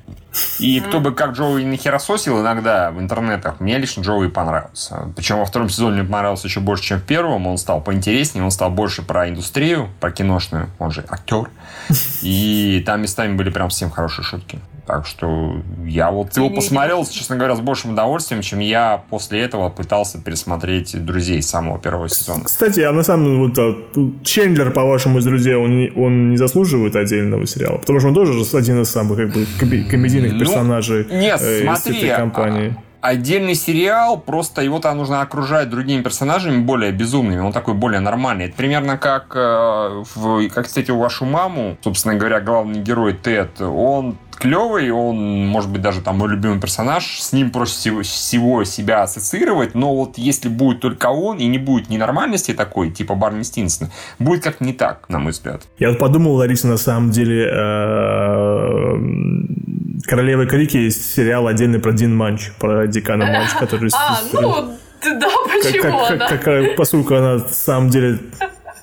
И кто бы как Джоуи не херососил иногда в интернетах, мне лично Джоуи понравился. Причем во втором сезоне мне понравился еще больше, чем в первом. Он стал поинтереснее, он стал больше про индустрию, про киношную. Он же актер. И там местами были прям всем хорошие шутки. Так что я вот его посмотрел, честно говоря, с большим удовольствием, чем я после этого пытался пересмотреть «Друзей» с самого первого сезона. Кстати, а на самом деле, вот, а, Чендлер, по-вашему, из «Друзей», он не, он не заслуживает отдельного сериала? Потому что он тоже один из самых как бы, комедийных ну, персонажей ну, нет, э, смотри, из этой компании. А, отдельный сериал, просто его там нужно окружать другими персонажами более безумными, он такой более нормальный. Это примерно как, э, в, как кстати, у вашу маму, собственно говоря, главный герой Тед, он клевый, он, может быть, даже там мой любимый персонаж, с ним проще всего, всего себя ассоциировать, но вот если будет только он и не будет ненормальности такой, типа Барни Стинсона, будет как не так, на мой взгляд. Я вот подумал, Лариса, на самом деле, э, Королевы Крики есть сериал отдельный про Дин Манч, про Дикана Манч, который... А, ну, да, почему она? Поскольку она, на самом деле,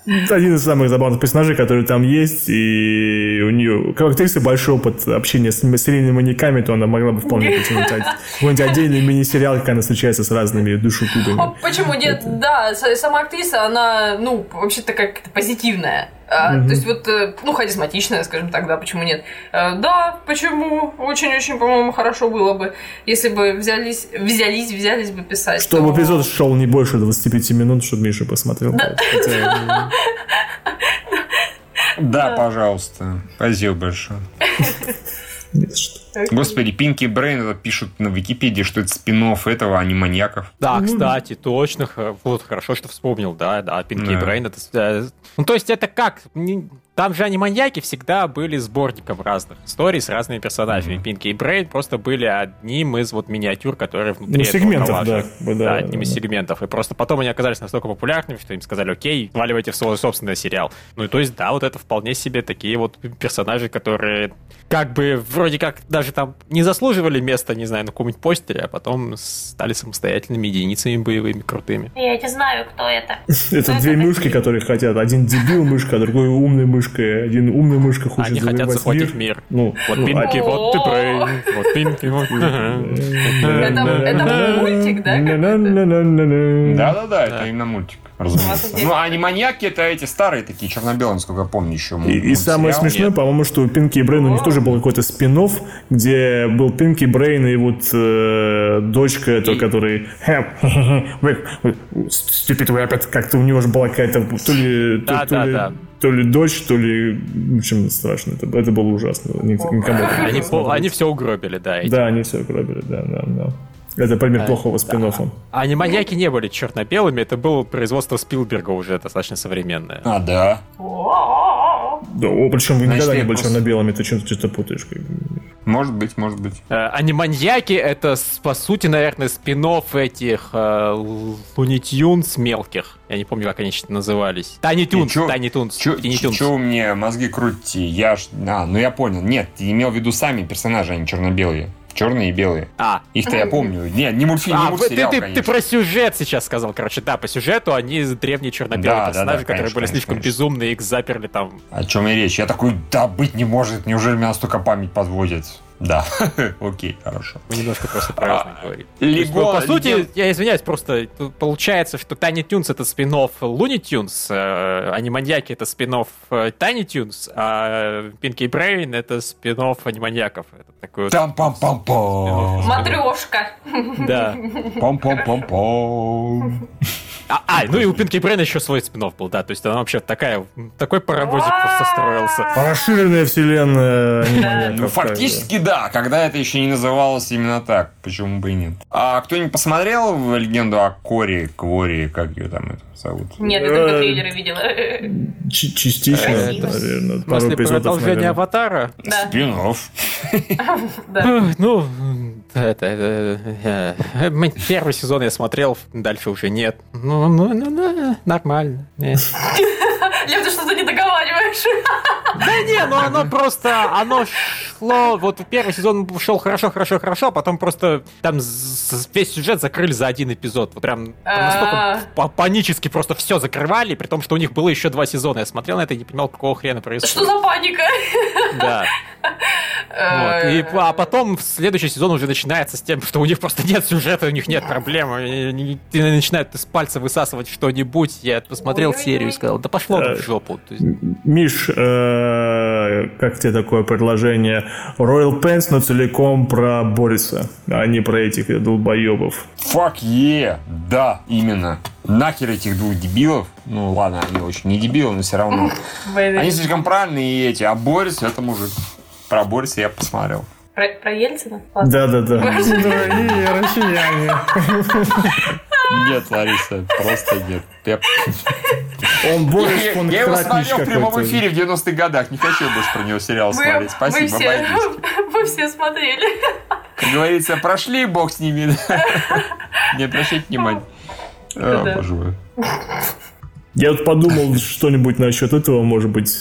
один из самых забавных персонажей, который там есть, и нее, как актриса, большой опыт общения с серийными маньяками, то она могла бы вполне потянуть какой-нибудь отдельный мини-сериал, как она встречается с разными душегубами. Почему нет? Да, сама актриса, она, ну, вообще-то как-то позитивная. А, То есть вот, э, ну, харизматичная, скажем так, да, почему нет? А, да, почему? Очень-очень, по-моему, хорошо было бы, если бы взялись, взялись, взялись бы писать. Чтобы то... эпизод шел не больше 25 минут, чтобы Миша посмотрел. Да, да пожалуйста. Спасибо большое. Господи, Пинки Брейн это пишут на Википедии, что это спин этого, а не маньяков. Да, кстати, точно. Вот хорошо, что вспомнил, да, да, Пинки. Брейн это... Э, ну, то есть это как? Там же они маньяки всегда были сборником разных историй с разными персонажами. Mm-hmm. Пинки и Брейн просто были одним из вот миниатюр, которые внутри ну, сегментов, да, да, да, одним из сегментов. И просто потом они оказались настолько популярными, что им сказали, окей, валивайте в свой собственный сериал. Ну и то есть, да, вот это вполне себе такие вот персонажи, которые как бы вроде как даже там не заслуживали места, не знаю, на каком-нибудь постере, а потом стали самостоятельными единицами боевыми, крутыми. Я не знаю, кто это. Это две мышки, которые хотят. Один дебил мышка, а другой умный мышка. Один умный мышка хочет Они хотят захватить мир. Ну, вот ну, Пинки, а вот ты Брейн, вот Пинки, вот... Это мультик, да? Да-да-да, это именно мультик разумеется. Ну, а не маньяки, это эти старые такие, черно-белые, насколько я помню, еще. И, и самое смешное, по-моему, что у Пинки и Брейн у них тоже был какой-то спин где был Пинки Брейн и вот э, дочка, это, который... Ступит, вы опять как-то у него же была какая-то то ли... Да, то, да, ли... да то ли дочь, то ли... В общем, страшно. Это, это было ужасно. Никому они, они все угробили, да. Эти. Да, они все угробили, да, да, да. Это пример а, плохого спин да. А они маньяки не были черно-белыми, это было производство Спилберга уже достаточно современное. А, да? Да, о, причем вы никогда не были черно-белыми, ты что-то путаешь. Может быть, может быть. Э, аниманьяки это, по сути, наверное, спин этих э, Лунитюнс мелких. Я не помню, как они назывались. Тайни Тюнс, Тайни Тюнс. Чего мне мозги крутите? Я ж... А, ну я понял. Нет, ты имел в виду сами персонажи, они черно-белые. Черные и белые. А. Их-то я помню. Не, не мультфильм, а, не мультсериал, ты, ты, ты про сюжет сейчас сказал, короче. Да, по сюжету они древние черно-белые да, персонажи, да, да, которые конечно, были слишком конечно. безумные, их заперли там. О чем и речь? Я такой, да, быть не может. Неужели меня настолько память подводит? Да, окей, хорошо. Мы немножко просто про разные а, говорим. Лего, по сути, я извиняюсь, просто получается, что Тайни Тюнс это спин Луни Тюнс, э, Аниманьяки это спин Тайни Тюнс, а Пинки Брейн это спин Аниманьяков. Это такой вот Там-пам-пам-пам. Матрешка. Да. Пам-пам-пам-пам. А, а, ну и у Пинки Брейна еще свой спин был, да, то есть она вообще такая, такой паровозик просто строился. Расширенная вселенная. Ну, фактически, да, когда это еще не называлось именно так, почему бы и нет. А кто-нибудь посмотрел легенду о Коре, Квори, как ее там это зовут? Нет, я только трейлеры видела. Частично, наверное. После продолжения Аватара? Спинов. Ну, это, первый сезон я смотрел, дальше уже нет. Ну, ну, ну, ну нормально. Лев, ты что-то не договариваешь. Да не, ну оно просто, оно шло, вот первый сезон шел хорошо, хорошо, хорошо, а потом просто там весь сюжет закрыли за один эпизод. Вот прям настолько панически просто все закрывали, при том, что у них было еще два сезона. Я смотрел на это и не понимал, какого хрена происходит. Что за паника? Да. Вот. И, а потом следующий сезон уже начинается с тем, что у них просто нет сюжета, у них нет проблем. Они начинают из пальца высасывать что-нибудь. Я посмотрел серию и сказал, да пошло в жопу. Миш, э, как тебе такое предложение? Royal Pants, но целиком про Бориса, а не про этих долбоебов. Fuck yeah! Да, именно. Нахер этих двух дебилов. Ну ладно, они очень не дебилы, но все равно. Они слишком правильные и эти, а Борис это мужик. Про Бориса я посмотрел. Про, про Ельцина? Да, да, да. И россияне. Нет, Лариса, просто нет. Я... Он Борис я, я его смотрел в прямом эфире в 90-х годах. Не хочу больше про него сериал смотреть. Спасибо, мы все, мы все смотрели. Как говорится, прошли, бог с ними. Не обращайте внимания. О, боже мой. Я вот подумал что-нибудь насчет этого, может быть,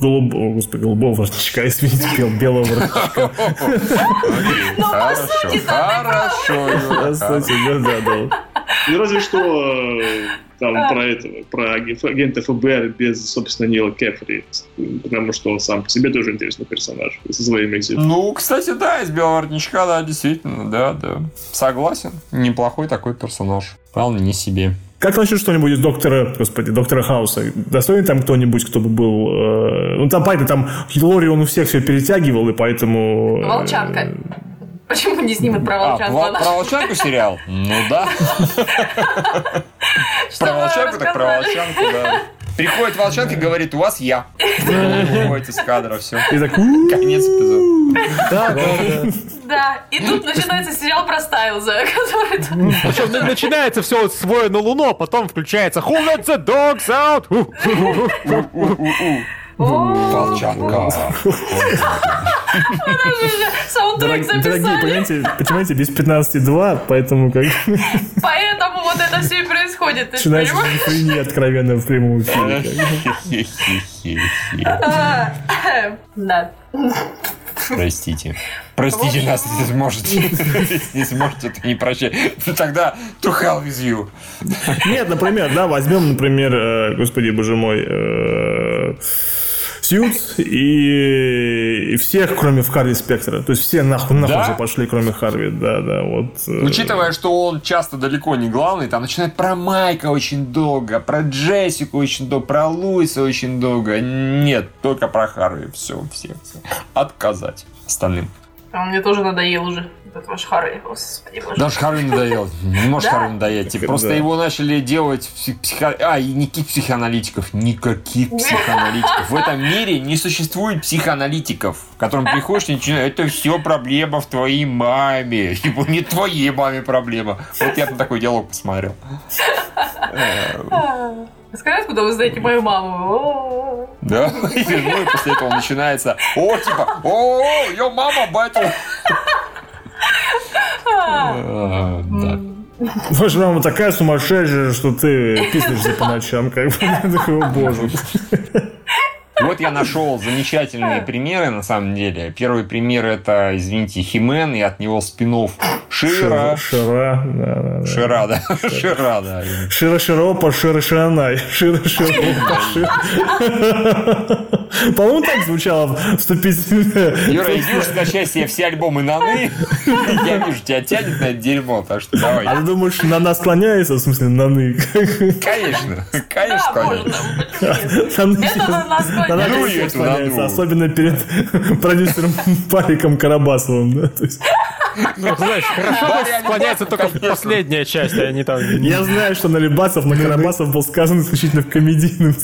голубого, господи, голубого воротничка, извините, бел, белого воротничка. Ну, хорошо, хорошо. Кстати, да, да, да. Ну, разве что э, там про этого, про агента ФБР без, собственно, Нила Кефри, потому что он сам по себе тоже интересный персонаж со своими экзитами. Ну, кстати, да, из Белого воротничка, да, действительно, да, да. Согласен. Неплохой такой персонаж. Вполне себе. Как насчет что-нибудь из доктора, господи, доктора Хауса? Достоин там кто-нибудь, кто бы был... Э, ну, там, понятно, там Хиллори он у всех все перетягивал, и поэтому... Э, Волчанка. Почему не снимут про волчанку? А, про волчанку сериал? Ну да. Про волчанку так про волчанку, да. Приходит волчанка и говорит, у вас я. Выходит из кадра, все. И так, конец эпизода. Да, да, и тут начинается сериал про Стайлза, который... Причем начинается все с на Луну, а потом включается Who let the dogs out? Волчанка. Саундтрек Дорогие, понимаете, понимаете, без 15.2, поэтому как... Поэтому вот это все и происходит. Начинается не откровенно в прямом эфире. Да. Простите. Простите нас, если сможете. Не сможете, это не прощать. Тогда to hell with you. Нет, например, да, возьмем, например, э, господи, боже мой, Сьюз и, и всех, кроме Харви Спектра. То есть все нахуй, нахуй да? пошли, кроме Харви. Да, да, вот. Э. Учитывая, что он часто далеко не главный, там начинает про Майка очень долго, про Джессику очень долго, про Луиса очень долго. Нет, только про Харви. Все, все, все. Отказать остальным. А мне тоже надоел уже. Этот ваш Харви, господи боже. Даже Харви надоел. Не может Харви надоесть. Типа, просто его начали делать психо... А, и никаких психоаналитиков. Никаких психоаналитиков. В этом мире не существует психоаналитиков, к которым приходишь и начинаешь, это все проблема в твоей маме. Типа, не твоей маме проблема. Вот я на такой диалог посмотрел. Скажи, откуда вы знаете мою маму? Да? И после этого начинается, о, типа, о, ее мама, батю. Ваша мама такая сумасшедшая, что ты писнешься по ночам, как бы, боже. Вот я нашел замечательные примеры, на самом деле. Первый пример это, извините, Химен, и от него спинов Шира. Шира, да, да. Шира, да. Шира, да. Шира Широпа, Шира Ширанай. Шира Широпа, Шира. По-моему, так звучало вступительное. Юра, идешь скачай себе все альбомы Наны. Я вижу, тебя тянет на это дерьмо, так что давай. А ты думаешь, на нас склоняется, в смысле, Наны? Конечно, конечно склоняется. Она ну, склоняется, особенно перед продюсером Павиком Карабасовым. Да? Ну, знаешь, хорошо склоняется только последняя часть, а не там... Я знаю, что на Лебасов, на Карабасов был сказан исключительно в комедийном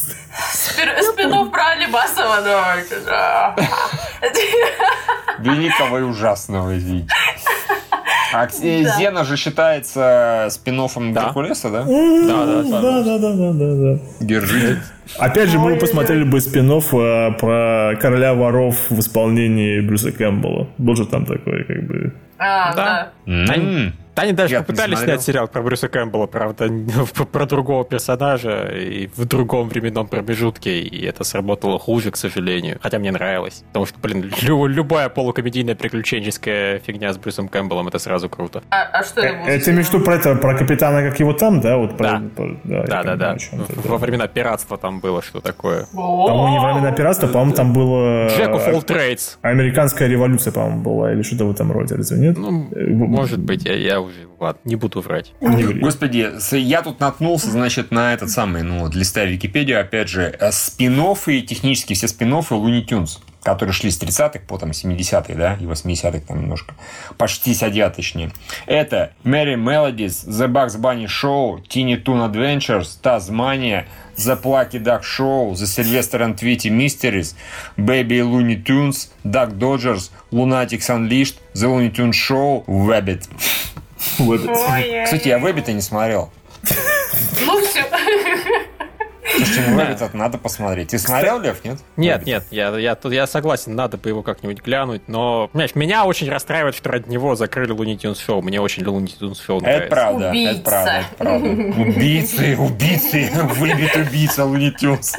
Спинов про Алибасова, давай. Великого и ужасного, извините. А да. Зена же считается спин да. Геркулеса, да? Да, да, да. Да, да, да, да, да. Держи. Опять же, мы посмотрели бы спин э, про короля воров в исполнении Брюса Кэмпбелла. Был же там такой, как бы... А, да. Они даже Я попытались снять сериал про Брюса Кэмпбелла, правда, про другого персонажа и в другом временном промежутке, и это сработало хуже, к сожалению. Хотя мне нравилось. Потому что, блин, любая полукомедийная приключенческая фигня с Брюсом Кэмпбеллом это сразу круто. А, а что это было? Это между про это, про капитана, как его там, да? Вот про, да, про, да, да, да. да. Во времена пиратства там было что такое. По-моему, не во времена пиратства, по-моему, там было... Jack of all trades. Американская революция, по-моему, была, или что-то в этом роде, разве нет? Ну, э, может быть, я уже, ладно, не буду врать. Господи, я тут наткнулся, значит, на этот самый, ну, вот, листая Википедию, опять же, э, спин технически все спин Луни Тюнс которые шли с 30-х по там 70-е, да, и 80-х там немножко, по 60 точнее. Это Merry Melodies, The Bugs Bunny Show, Teeny Toon Adventures, Tasmania, The Plucky Duck Show, The Sylvester and Tweety Mysteries, Baby Looney Tunes, Duck Dodgers, Lunatics Unleashed, The Looney Tunes Show, Wabbit. Кстати, я Вэббита не смотрел. Ну все. Слушайте, ну этот надо посмотреть. Ты смотрел, Лев, нет? Нет, нет, я, я, тут, я согласен, надо бы его как-нибудь глянуть, но, понимаешь, меня очень расстраивает, что ради него закрыли Луни Тюнс Шоу. Мне очень Луни Тюнс Шоу нравится. Это правда, убийца. это правда, это правда. Убийцы, убийцы, выбит убийца Луни Тюнс.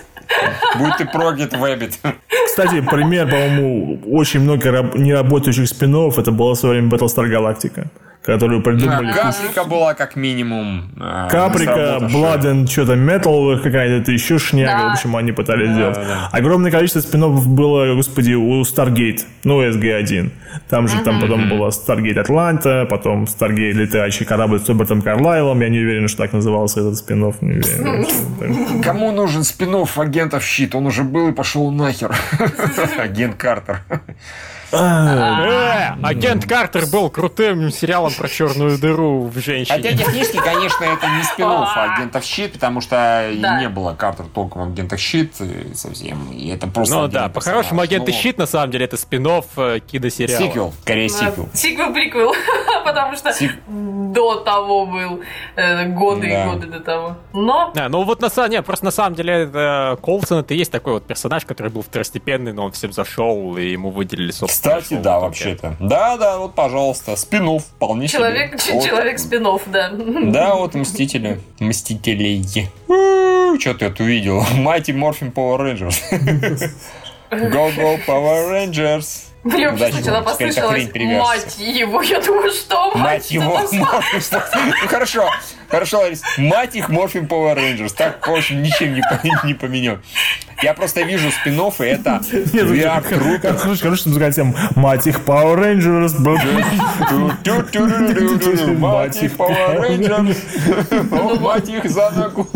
Будь ты прогет, вебит. Кстати, пример, по-моему, очень много неработающих спинов это было в свое время Battlestar Galactica которую придумали. Да, Каприка была как минимум. э, Каприка, Blood что-то Metal, какая-то еще шняга. Да. В общем, они пытались да, сделать. Да. Огромное количество спин было, господи, у Stargate, ну, SG-1. Там же, там потом была Stargate Атланта, потом Stargate летающий корабль с Робертом Карлайлом. Я не уверен, что так назывался этот спин Кому нужен спин агентов щит? Он уже был и пошел нахер. Агент Картер. Э, агент Картер был крутым сериалом про черную дыру в женщине. Хотя технически, конечно, это не спин а агентов щит, потому что не было Картер толком агентов щит совсем. И это просто. Ну да, по-хорошему агенты ну, щит на самом деле это спин-офф э, киносериала. Сиквел, скорее сиквел. Сиквел-приквел, потому что до того был, э, годы и годы до того. Но... Ну вот на самом деле, просто на самом деле Колсон это есть такой вот персонаж, который был второстепенный, но он всем зашел, и ему выделили, собственно, кстати, да, вообще-то. Да, да, вот, пожалуйста, спинов вполне Человек, себе. человек спинов, да. Да, вот Мстители. Мстители. Что ты это увидел? Mighty Morphin Power Rangers. Go, go, Power Rangers. Мне вообще сначала послышалось, мать его, я думаю, что мать, мать его, Ну хорошо, хорошо, Ларис, мать их Морфин Power Rangers, так, в общем, ничем не, не поменял. Я просто вижу спин и это VR Trooper. Хорошо, хорошо, называется мать их Power Rangers. Мать их Power Rangers. Мать их за ногу.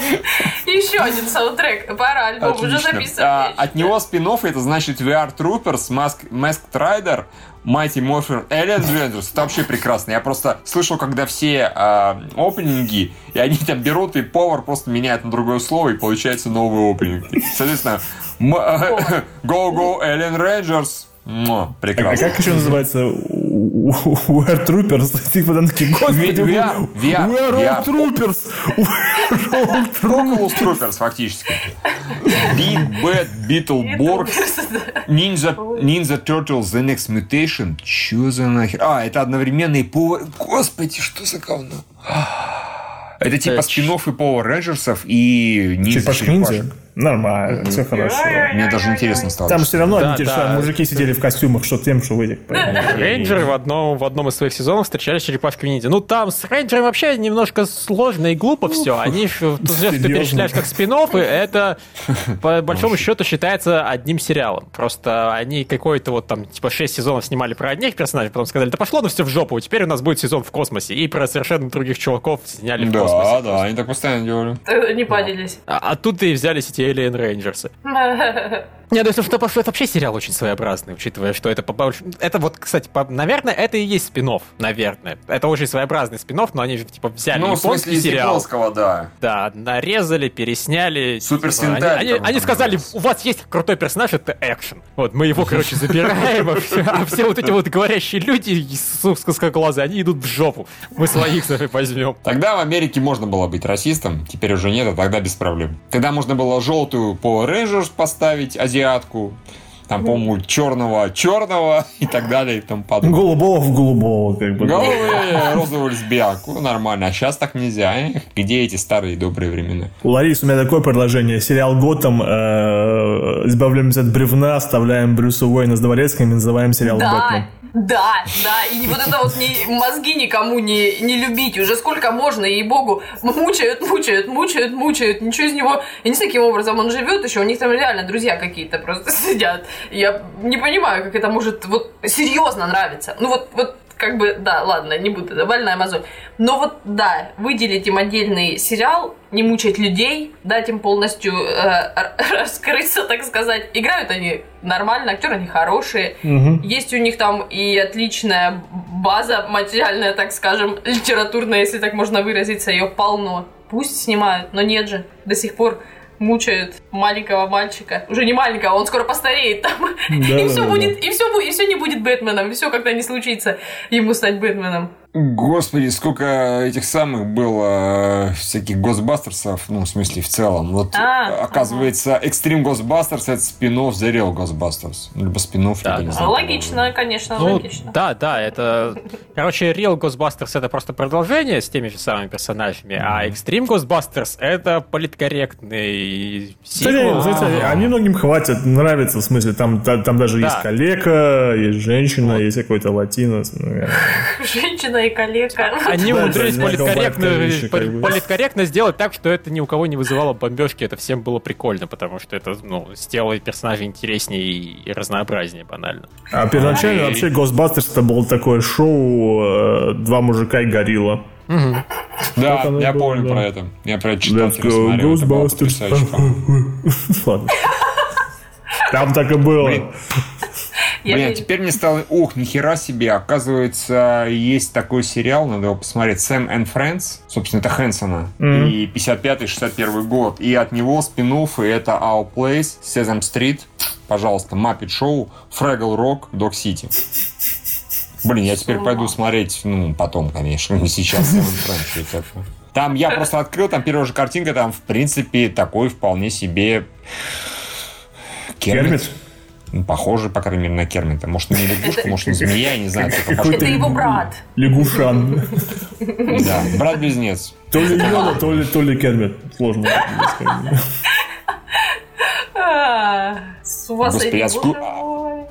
Еще один саундтрек. Пора альбом уже записывать. А, от него спин это значит VR Troopers, Mask, Masked Rider, Mighty Morphin Alien Adventures. Это вообще прекрасно. Я просто слышал, когда все э, опенинги, и они там берут, и повар просто меняет на другое слово, и получается новый опенинг. Соответственно, Go Go Alien Rangers. Прекрасно. А как еще называется We're Troopers. Типа там такие, господи, VR, VR, We're all Troopers. Oculus Troopers, фактически. Big Bad Beetleborg, Ninja, Ninja Turtles The Next Mutation. Чё за нахер? А, это одновременные повар... Господи, что за говно? Это типа спин и Power Rangers и Ниндзя Нормально, все хорошо. Мне даже интересно стало. Там все равно да, да. мужики сидели в костюмах, что тем, что в этих. Рейнджеры в одном, в одном из своих сезонов встречались с черепашкой ниндзя. Ну, там с рейнджерами вообще немножко сложно и глупо все. Они, ты перечисляешь как спин и это по большому счету считается одним сериалом. Просто они какой-то вот там, типа, 6 сезонов снимали про одних персонажей, потом сказали, да пошло ну все в жопу, теперь у нас будет сезон в космосе. И про совершенно других чуваков сняли в космосе. Да, да, они так постоянно делали. Не падились. А, а тут и взяли эти Alien Rangers. Нет, если что пошло, это вообще сериал очень своеобразный, учитывая, что это по Это вот, кстати, по... наверное, это и есть спин наверное. Это очень своеобразный спин но они же, типа, взяли ну, японский сериал. да. Да, нарезали, пересняли. Супер типа, они, они, они сказали, у вас есть крутой персонаж, это экшен. Вот, мы его, короче, забираем, а все, а все вот эти вот говорящие люди с глаза, они идут в жопу. Мы своих возьмем. Тогда в Америке можно было быть расистом, теперь уже нет, а тогда без проблем. Тогда можно было желтую по Rangers поставить, азиатку, там, по-моему, черного черного и так далее и тому подобное. Голубого в голубого, как бы. Голубые, розовую лесбиянку, ну, нормально. А сейчас так нельзя. Э? Где эти старые добрые времена? Ларис, у меня такое предложение. Сериал Готэм э, избавляемся от бревна, оставляем Брюса Уэйна с дворецким и называем сериал да. Бэтмен. Да, да, и вот это вот не, мозги никому не, не любить. Уже сколько можно, ей-богу, мучают, мучают, мучают, мучают. Ничего из него... Я не знаю, каким образом он живет еще. У них там реально друзья какие-то просто сидят. Я не понимаю, как это может вот серьезно нравиться. Ну вот, вот как бы, да, ладно, не буду, это больная мозоль. Но вот, да, выделить им отдельный сериал, не мучать людей, дать им полностью э, раскрыться, так сказать. Играют они нормально, актеры они хорошие. Угу. Есть у них там и отличная база материальная, так скажем, литературная, если так можно выразиться, ее полно. Пусть снимают, но нет же, до сих пор мучают маленького мальчика. Уже не маленького, он скоро постареет там. Да, и все да, будет, да. и все, и все не будет Бэтменом, и все когда не случится ему стать Бэтменом. Господи, сколько этих самых было э, всяких Госбастерсов, ну, в смысле, в целом. Вот, А, оказывается, Extreme Ghostbusters это спин The Real Ghostbusters. Либо спин Да, либо не да. знаю. Логично, конечно, Ну, логично. да, да, это... Короче, Real Ghostbusters это просто продолжение с теми же самыми персонажами, а Extreme Ghostbusters это политкорректный сиквел. знаете, они многим хватит, нравится, в смысле, там, та- там даже Да. есть калека, есть женщина, есть какой-то латинос. ну, Женщина и калека. Они Да, умудрились да, политкорректно, да, бы. политкорректно сделать так, что это ни у кого не вызывало бомбежки, это всем было прикольно, потому что это ну, сделало персонажей интереснее и разнообразнее банально. А первоначально И- вообще Ghostbusters это было такое шоу э, «Два мужика и горилла». Да, оно я было, помню да. про это. Я про это читал, Let's go, Ghostbusters. Ладно. Там так и было. Блин. Я Блин, теперь мне стало... Ух, нихера себе. Оказывается, есть такой сериал, надо его посмотреть. Сэм and Friends. Собственно, это Хэнсона. Мгм. И 55-61 год. И от него спин и это Our Place, Sesame Street, пожалуйста, Muppet Show, Fraggle Rock, Dog City. Блин, я теперь пойду смотреть, ну, потом, конечно, не сейчас. Там я просто открыл, там первая же картинка, там, в принципе, такой вполне себе... Кермит? Ну, похоже, по крайней мере, на Кермита. Может, не лягушка, может, не змея, я не знаю. Это его брат. Лягушан. Да, брат-близнец. То ли Йода, то ли, то ли Кермит. Сложно. А, Господи, сойти,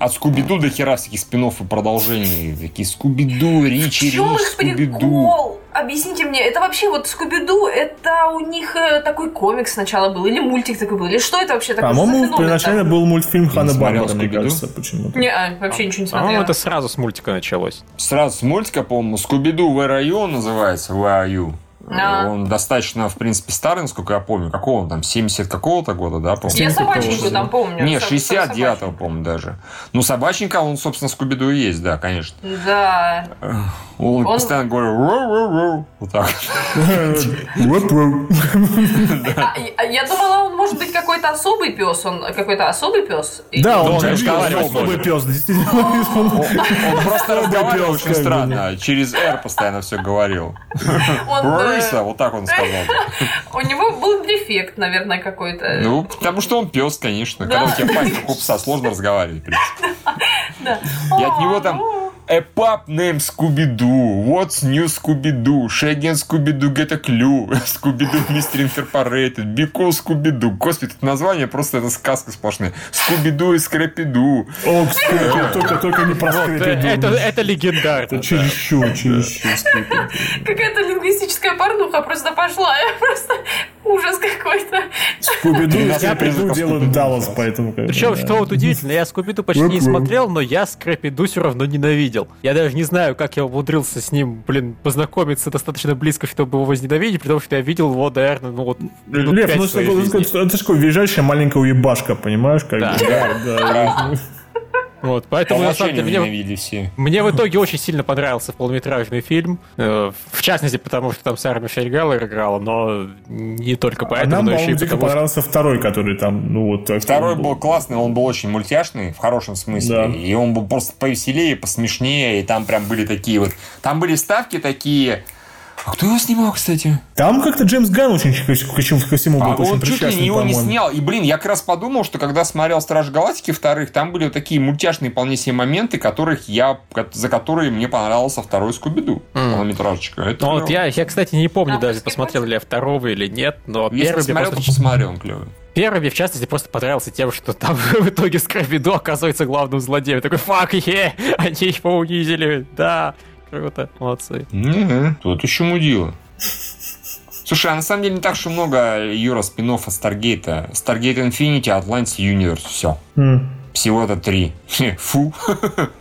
а. От Скуби-Ду до хера всяких спин и продолжений. Такие Скуби-Ду, Ричи, Рич, Скуби-Ду. прикол? Объясните мне, это вообще вот Скуби-Ду, это у них э, такой комикс сначала был, или мультик такой был, или что это вообще такое? По-моему, там? был мультфильм Ханна смотрел Барбара, мне кажется, почему-то. Не, а, вообще ничего не По-моему, смотрела. это сразу с мультика началось. Сразу с мультика, по-моему, Скуби-Ду Where are you называется, Where are you. А. Он достаточно, в принципе, старый, насколько я помню. Какого он там, 70 какого-то года, да, по-моему? Я 70 собаченьку там помню. Не, Соб- 69-го, собаченьку. по-моему, даже. Ну, собаченька, он, собственно, Скуби-Ду и есть, да, конечно. Да. Он, Он- постоянно говорит «Роу-роу-роу». Вот так. А, а я думала, он может быть какой-то особый пес, он какой-то особый пес. Да, он особый пес. Он просто разговаривал пес, очень странно. Через «Р» постоянно все говорил. Он, э, Рыса, вот так он сказал. у него был дефект, наверное, какой-то. Ну, потому что он пес, конечно. Когда у тебя пасть у пса, сложно разговаривать. в принципе. И от него там A pup named Scooby-Doo. What's new Scooby-Doo? Shaggy and Scooby-Doo get a clue. Scooby-Doo Mystery Incorporated. Be cool Scooby-Doo. Господи, это название просто это сказка сплошная. Scooby-Doo и Scrappy-Doo. О, Скрэппи, только, только не про э, это, это легендарно. Это чересчур, чересчур. Какая-то лингвистическая порнуха просто пошла. Я просто ужас какой-то. Скуби-Ду призраков делают Скуби-Ду Даллас, поэтому... Причем, что вот удивительно, я Скуби-Ду почти не смотрел, но я Скрэппи-Ду все равно ненавидел. Я даже не знаю, как я умудрился с ним, блин, познакомиться достаточно близко, чтобы его возненавидеть, потому что я видел его, наверное, ну вот Лев, ну что, это, же такое визжащая маленькая уебашка, понимаешь? Как Да. бы, да, да. Вот, поэтому, на самом деле, мне, мне в итоге очень сильно понравился полнометражный фильм. э, В частности, потому что там Сара Мишель Геллер играла, но не только А поэтому, нам, но еще и потому что... понравился второй, который там, ну вот... так Второй он был классный, он был очень мультяшный, в хорошем смысле. Да. И он был просто повеселее, посмешнее. И там прям были такие вот... Там были ставки такие... А кто его снимал, кстати? Там как-то Джеймс Ганн очень ко, ко всему- всему был А очень он чуть ли его не снял. И, блин, я как раз подумал, что когда смотрел «Страж Галактики» вторых, там были вот такие мультяшные вполне себе моменты, которых я, за которые мне понравился второй Скуби-Ду. Полнометражечка. Это Ну, вот я, я, кстати, не помню А, даже, посмотрел ли я второго или нет, но Если первый мне посмотрел, просто то посмотрел, он клевый. Первый мне, в частности, просто понравился тем, что там в итоге Скрэппи-Ду оказывается главным злодеем. Такой, фак, е, они его унизили, да, круто, молодцы. Мгм. Тут еще мудила. Слушай, а на самом деле не так уж и много, Юра, спин от Старгейта. Stargate Infinity, Atlantis Universe. Все. М. Всего-то три. Фу.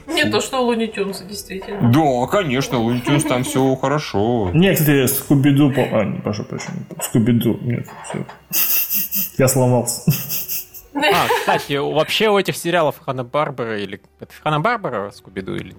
Не то, что Луни Тюнса, действительно. Да, конечно, Looney Tunes там все хорошо. Не, кстати, Скуби-Ду... по- А, не, прошу прощения. Скуби-Ду. Нет, все. Я сломался. А, кстати, вообще у этих сериалов Хана Барбара или... Это Хана Барбара Скуби-Ду или...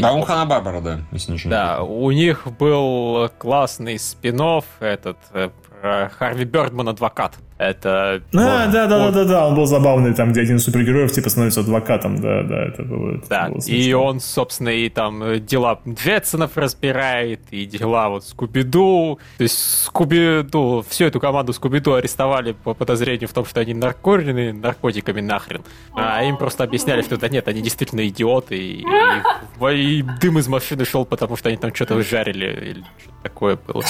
Да, он Хана Барбара, да, если ничего Да, у них был классный спин этот э, Харви Бёрдман адвокат. Это... А, да, да, да, да, да, он был забавный, там, где один из супергероев типа становится адвокатом, да, да, это было. Да, было и он, собственно, и там дела Джетсонов разбирает, и дела вот Скуби-Ду. То есть Скуби-Ду, всю эту команду Скуби-Ду арестовали по подозрению в том, что они наркорены наркотиками нахрен. А им просто объясняли, что да нет, они действительно идиоты, и, и, и дым из машины шел, потому что они там что-то жарили, или что-то такое было.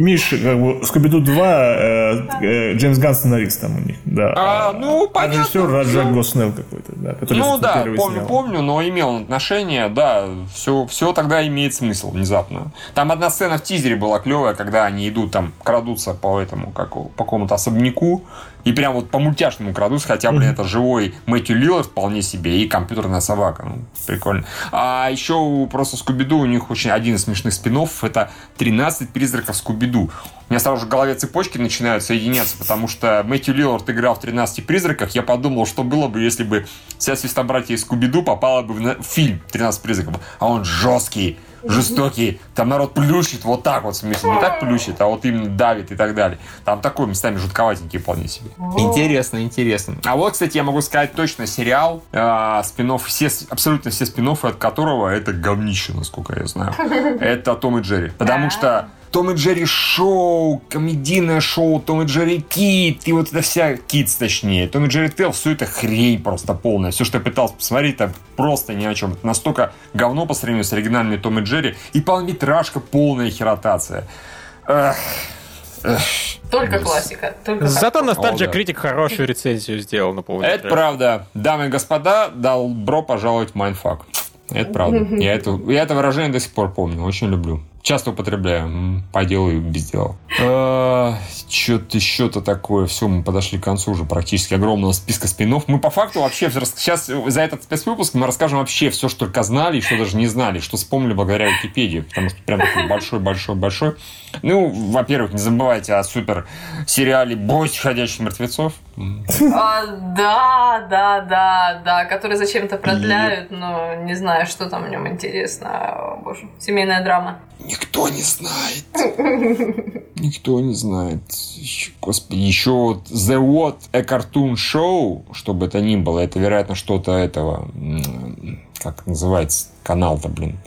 Миш, как бы, Скуби-Ду 2, э, э, Джеймс Ганн сценарист там у них, да. А, ну, понятно. Режиссер Раджак Госнелл какой-то, да. Который Ну да, помню, снял. помню, но имел отношение, да, все, все тогда имеет смысл внезапно. Там одна сцена в тизере была клевая, когда они идут там, крадутся по этому, как, по какому-то особняку, и прям вот по мультяшному крадутся, хотя, блин, это живой Мэтью Лиллард вполне себе и компьютерная собака. Ну, прикольно. А еще просто Скуби-Ду, у них очень один из смешных спин это 13 призраков Скуби-Ду. У меня сразу же в голове цепочки начинают соединяться, потому что Мэтью Лиллард играл в 13 призраках. Я подумал, что было бы, если бы вся свистобратья из Скуби-Ду попала бы в фильм 13 призраков. А он жесткий, жестокий. Там народ плющит вот так вот, в смысле. Не так плющит, а вот именно давит и так далее. Там такой местами жутковатенький вполне себе. Интересно, интересно. А вот, кстати, я могу сказать точно сериал, э, спин все, абсолютно все спин от которого это говнище, насколько я знаю. Это Том и Джерри. Потому что том и Джерри шоу, комедийное шоу, Том и Джерри Кит, и вот это вся Китс, точнее, Том и Джерри Тейл, все это хрень просто полная. Все, что я пытался посмотреть, это просто ни о чем. Это настолько говно по сравнению с оригинальными Том и Джерри, и полнометражка полная херотация. Эх, эх. Только Ужас. классика. Только Зато. Ностальджа да. Critic хорошую рецензию сделал на полный Это правда. Дамы и господа, добро пожаловать в Mindfuck. Это правда. Я это, я это выражение до сих пор помню. Очень люблю. Часто употребляю. По делу и без дела. Что-то еще-то такое. Все, мы подошли к концу уже практически огромного списка спин-оффов. Мы по факту вообще сейчас за этот спецвыпуск мы расскажем вообще все, что только знали и что даже не знали, что вспомнили благодаря Википедии. Потому что прям такой большой-большой-большой. Ну, во-первых, не забывайте о супер сериале «Бойся ходячих мертвецов». А, да, да, да, да, который зачем-то продляют, но не знаю, что там в нем интересно. О, боже, семейная драма. Никто не знает. Никто не знает. Господи, еще вот The What a Cartoon Show, что бы это ни было, это, вероятно, что-то этого, как называется канал-то, блин.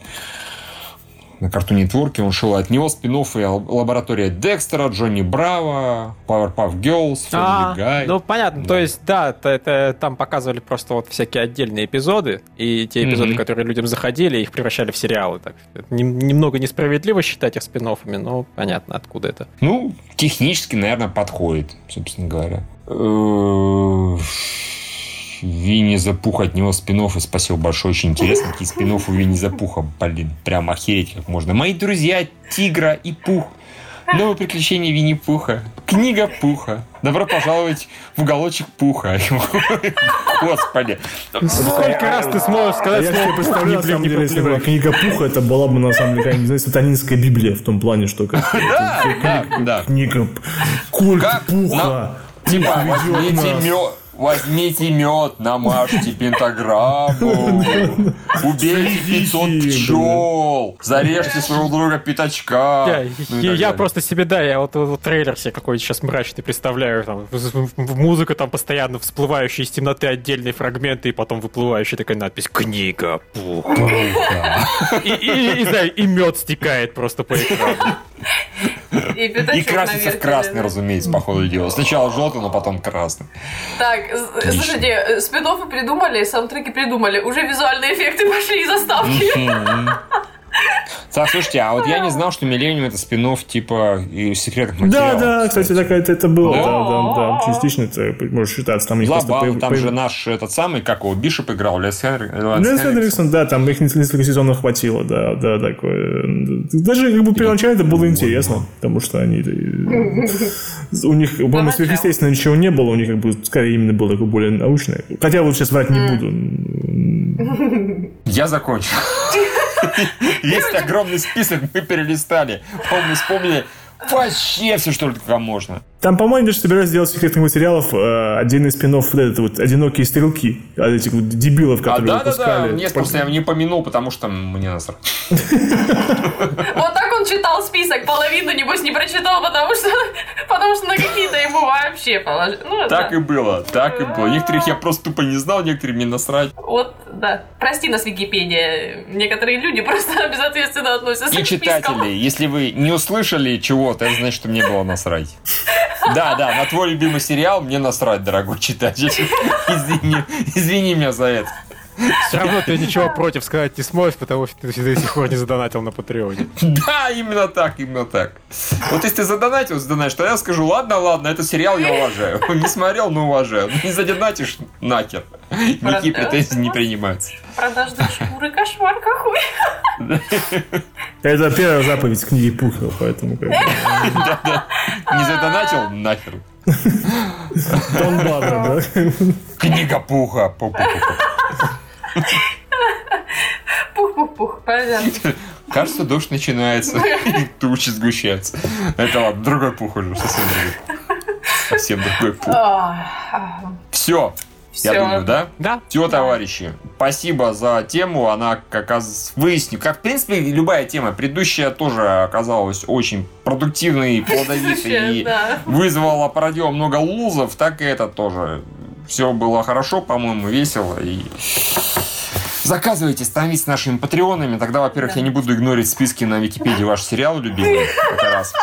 На Cartoon Network он шел от него спин и лаборатория Декстера, Джонни Браво, Powerpuff Girls, А, Family Guy. ну понятно, то есть, да, это, это там показывали просто вот всякие отдельные эпизоды, и те эпизоды, Мгм. которые людям заходили, их превращали в сериалы. Так, это немного несправедливо считать их спин но понятно, откуда это. Ну, технически, наверное, подходит, собственно говоря. Винни Запух от него спинов и спасибо большое, очень интересно. Какие спинов у Винни Запуха, блин, прям охереть как можно. Мои друзья Тигра и Пух. Новые приключения Винни-Пуха. Книга Пуха. Добро пожаловать в уголочек Пуха. Господи. Сколько раз ты сможешь А сказать я себе слово представляю, на «Пух», не самом деле, если бы книга Пуха, это была бы, на самом деле, не знаю, сатанинская Библия в том плане, что как Да, да, да. книга Культ? Пуха. Типа, возьмите мед, возьмите мед, намажьте пентаграмму, убейте 500 Сидите, пчел, зарежьте своего друга пятачка. Я, ну просто себе, да, я вот, трейлер себе какой-то сейчас мрачный представляю, там, музыка там постоянно всплывающие из темноты отдельные фрагменты, и потом выплывающая такая надпись «Книга Пух». И, и, и, знаю, и мед стекает просто по экрану. И, И красится в красный, разумеется, по ходу дела. Сначала желтый, но потом красный. Так, с- слушайте, спин придумали, саундтреки придумали, уже визуальные эффекты пошли и заставки. Так, слушайте, а вот я не знал, что Миллениум это спин типа и секретных Да, материалов. да, кстати, так это, это было, Да? да, да, да, частично это может считаться. Там появ- там появ- же наш этот самый, как его, Бишоп играл, Лес Хендриксон, да, там их несколько сезонов хватило, да, да, такое. Даже как бы первоначально это было интересно, потому что они... э, У них, по-моему, сверхъестественно ничего не было, у них как бы скорее именно было такое более научное. Хотя вот сейчас врать не буду. Я закончил. Есть огромный список, мы перелистали. По-моему, вспомнили вообще все, что только можно. Там, по-моему, даже собираюсь сделать секретных материалов э, отдельный спин вот этот вот «Одинокие стрелки», от этих вот дебилов, А, которые да, да, да, выпускали. нет, просто я не помянул, потому что мне насрать. Вот так он читал список, половину, небось, не прочитал, потому что, потому что на какие-то ему вообще положили. Ну, Так и было, так и было. Некоторых я просто тупо не знал, некоторые мне насрать. Вот, да. Прости нас, Википедия. Некоторые люди просто безответственно относятся И к спискам. читатели, если вы не услышали чего-то, это значит, что мне было насрать. Да, да, на твой любимый сериал мне насрать, дорогой читатель. Извини, извини меня за это. Все равно ты ничего против сказать не сможешь, потому что ты до сих пор не задонатил на Патреоне. Да, именно так, именно так. Вот если ты задонатил, задонатишь, то я скажу, ладно, ладно, этот сериал я уважаю. Не смотрел, но уважаю. Не задонатишь, нахер. Никакие претензии не принимаются. Продажные шкуры, кошмар какой. Это первая заповедь книги Пухова, поэтому как бы... Не задонатил, нахер. Тон Бадра, да? Книга пуха. Пух-пух-пух. Понятно. Кажется, дождь начинается, и тучи сгущаются. Это ладно, другой пух уже, совсем другой. Совсем другой пух. А, Все, я думаю, да? Да. Все, товарищи, спасибо за тему. Она как раз выясню. Как, в принципе, любая тема. Предыдущая тоже оказалась очень продуктивной, плодовитой и Да. вызвала, породила много лузов. Так и это тоже. Все было хорошо, по-моему, весело. И Заказывайте, становитесь нашими патреонами. Тогда, во-первых, я не буду игнорить списки на Википедии ваших сериалов любимых. Это раз.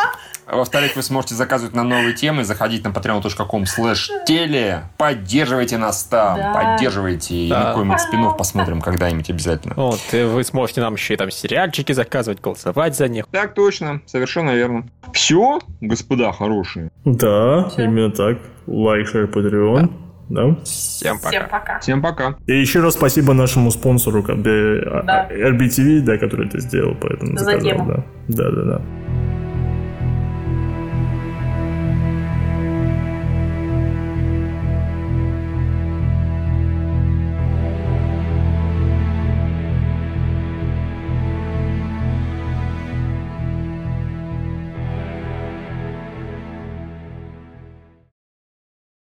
А Во-вторых, вы сможете заказывать на новые темы, заходить на patreon.com slash теле. Поддерживайте нас там, Да. поддерживайте. И Да. какой-нибудь спин посмотрим когда-нибудь обязательно. Вот, и вы сможете нам еще и там сериальчики заказывать, голосовать за них. Так точно, совершенно верно. Все, господа хорошие. Да, Всё. именно так. Лайк, шер, Patreon. Да. Всем пока. Всем пока. Всем пока. И еще раз спасибо нашему спонсору, как бы, а- Да. RBTV, да, который это сделал, поэтому За заказал, тему. да. Да, да, да.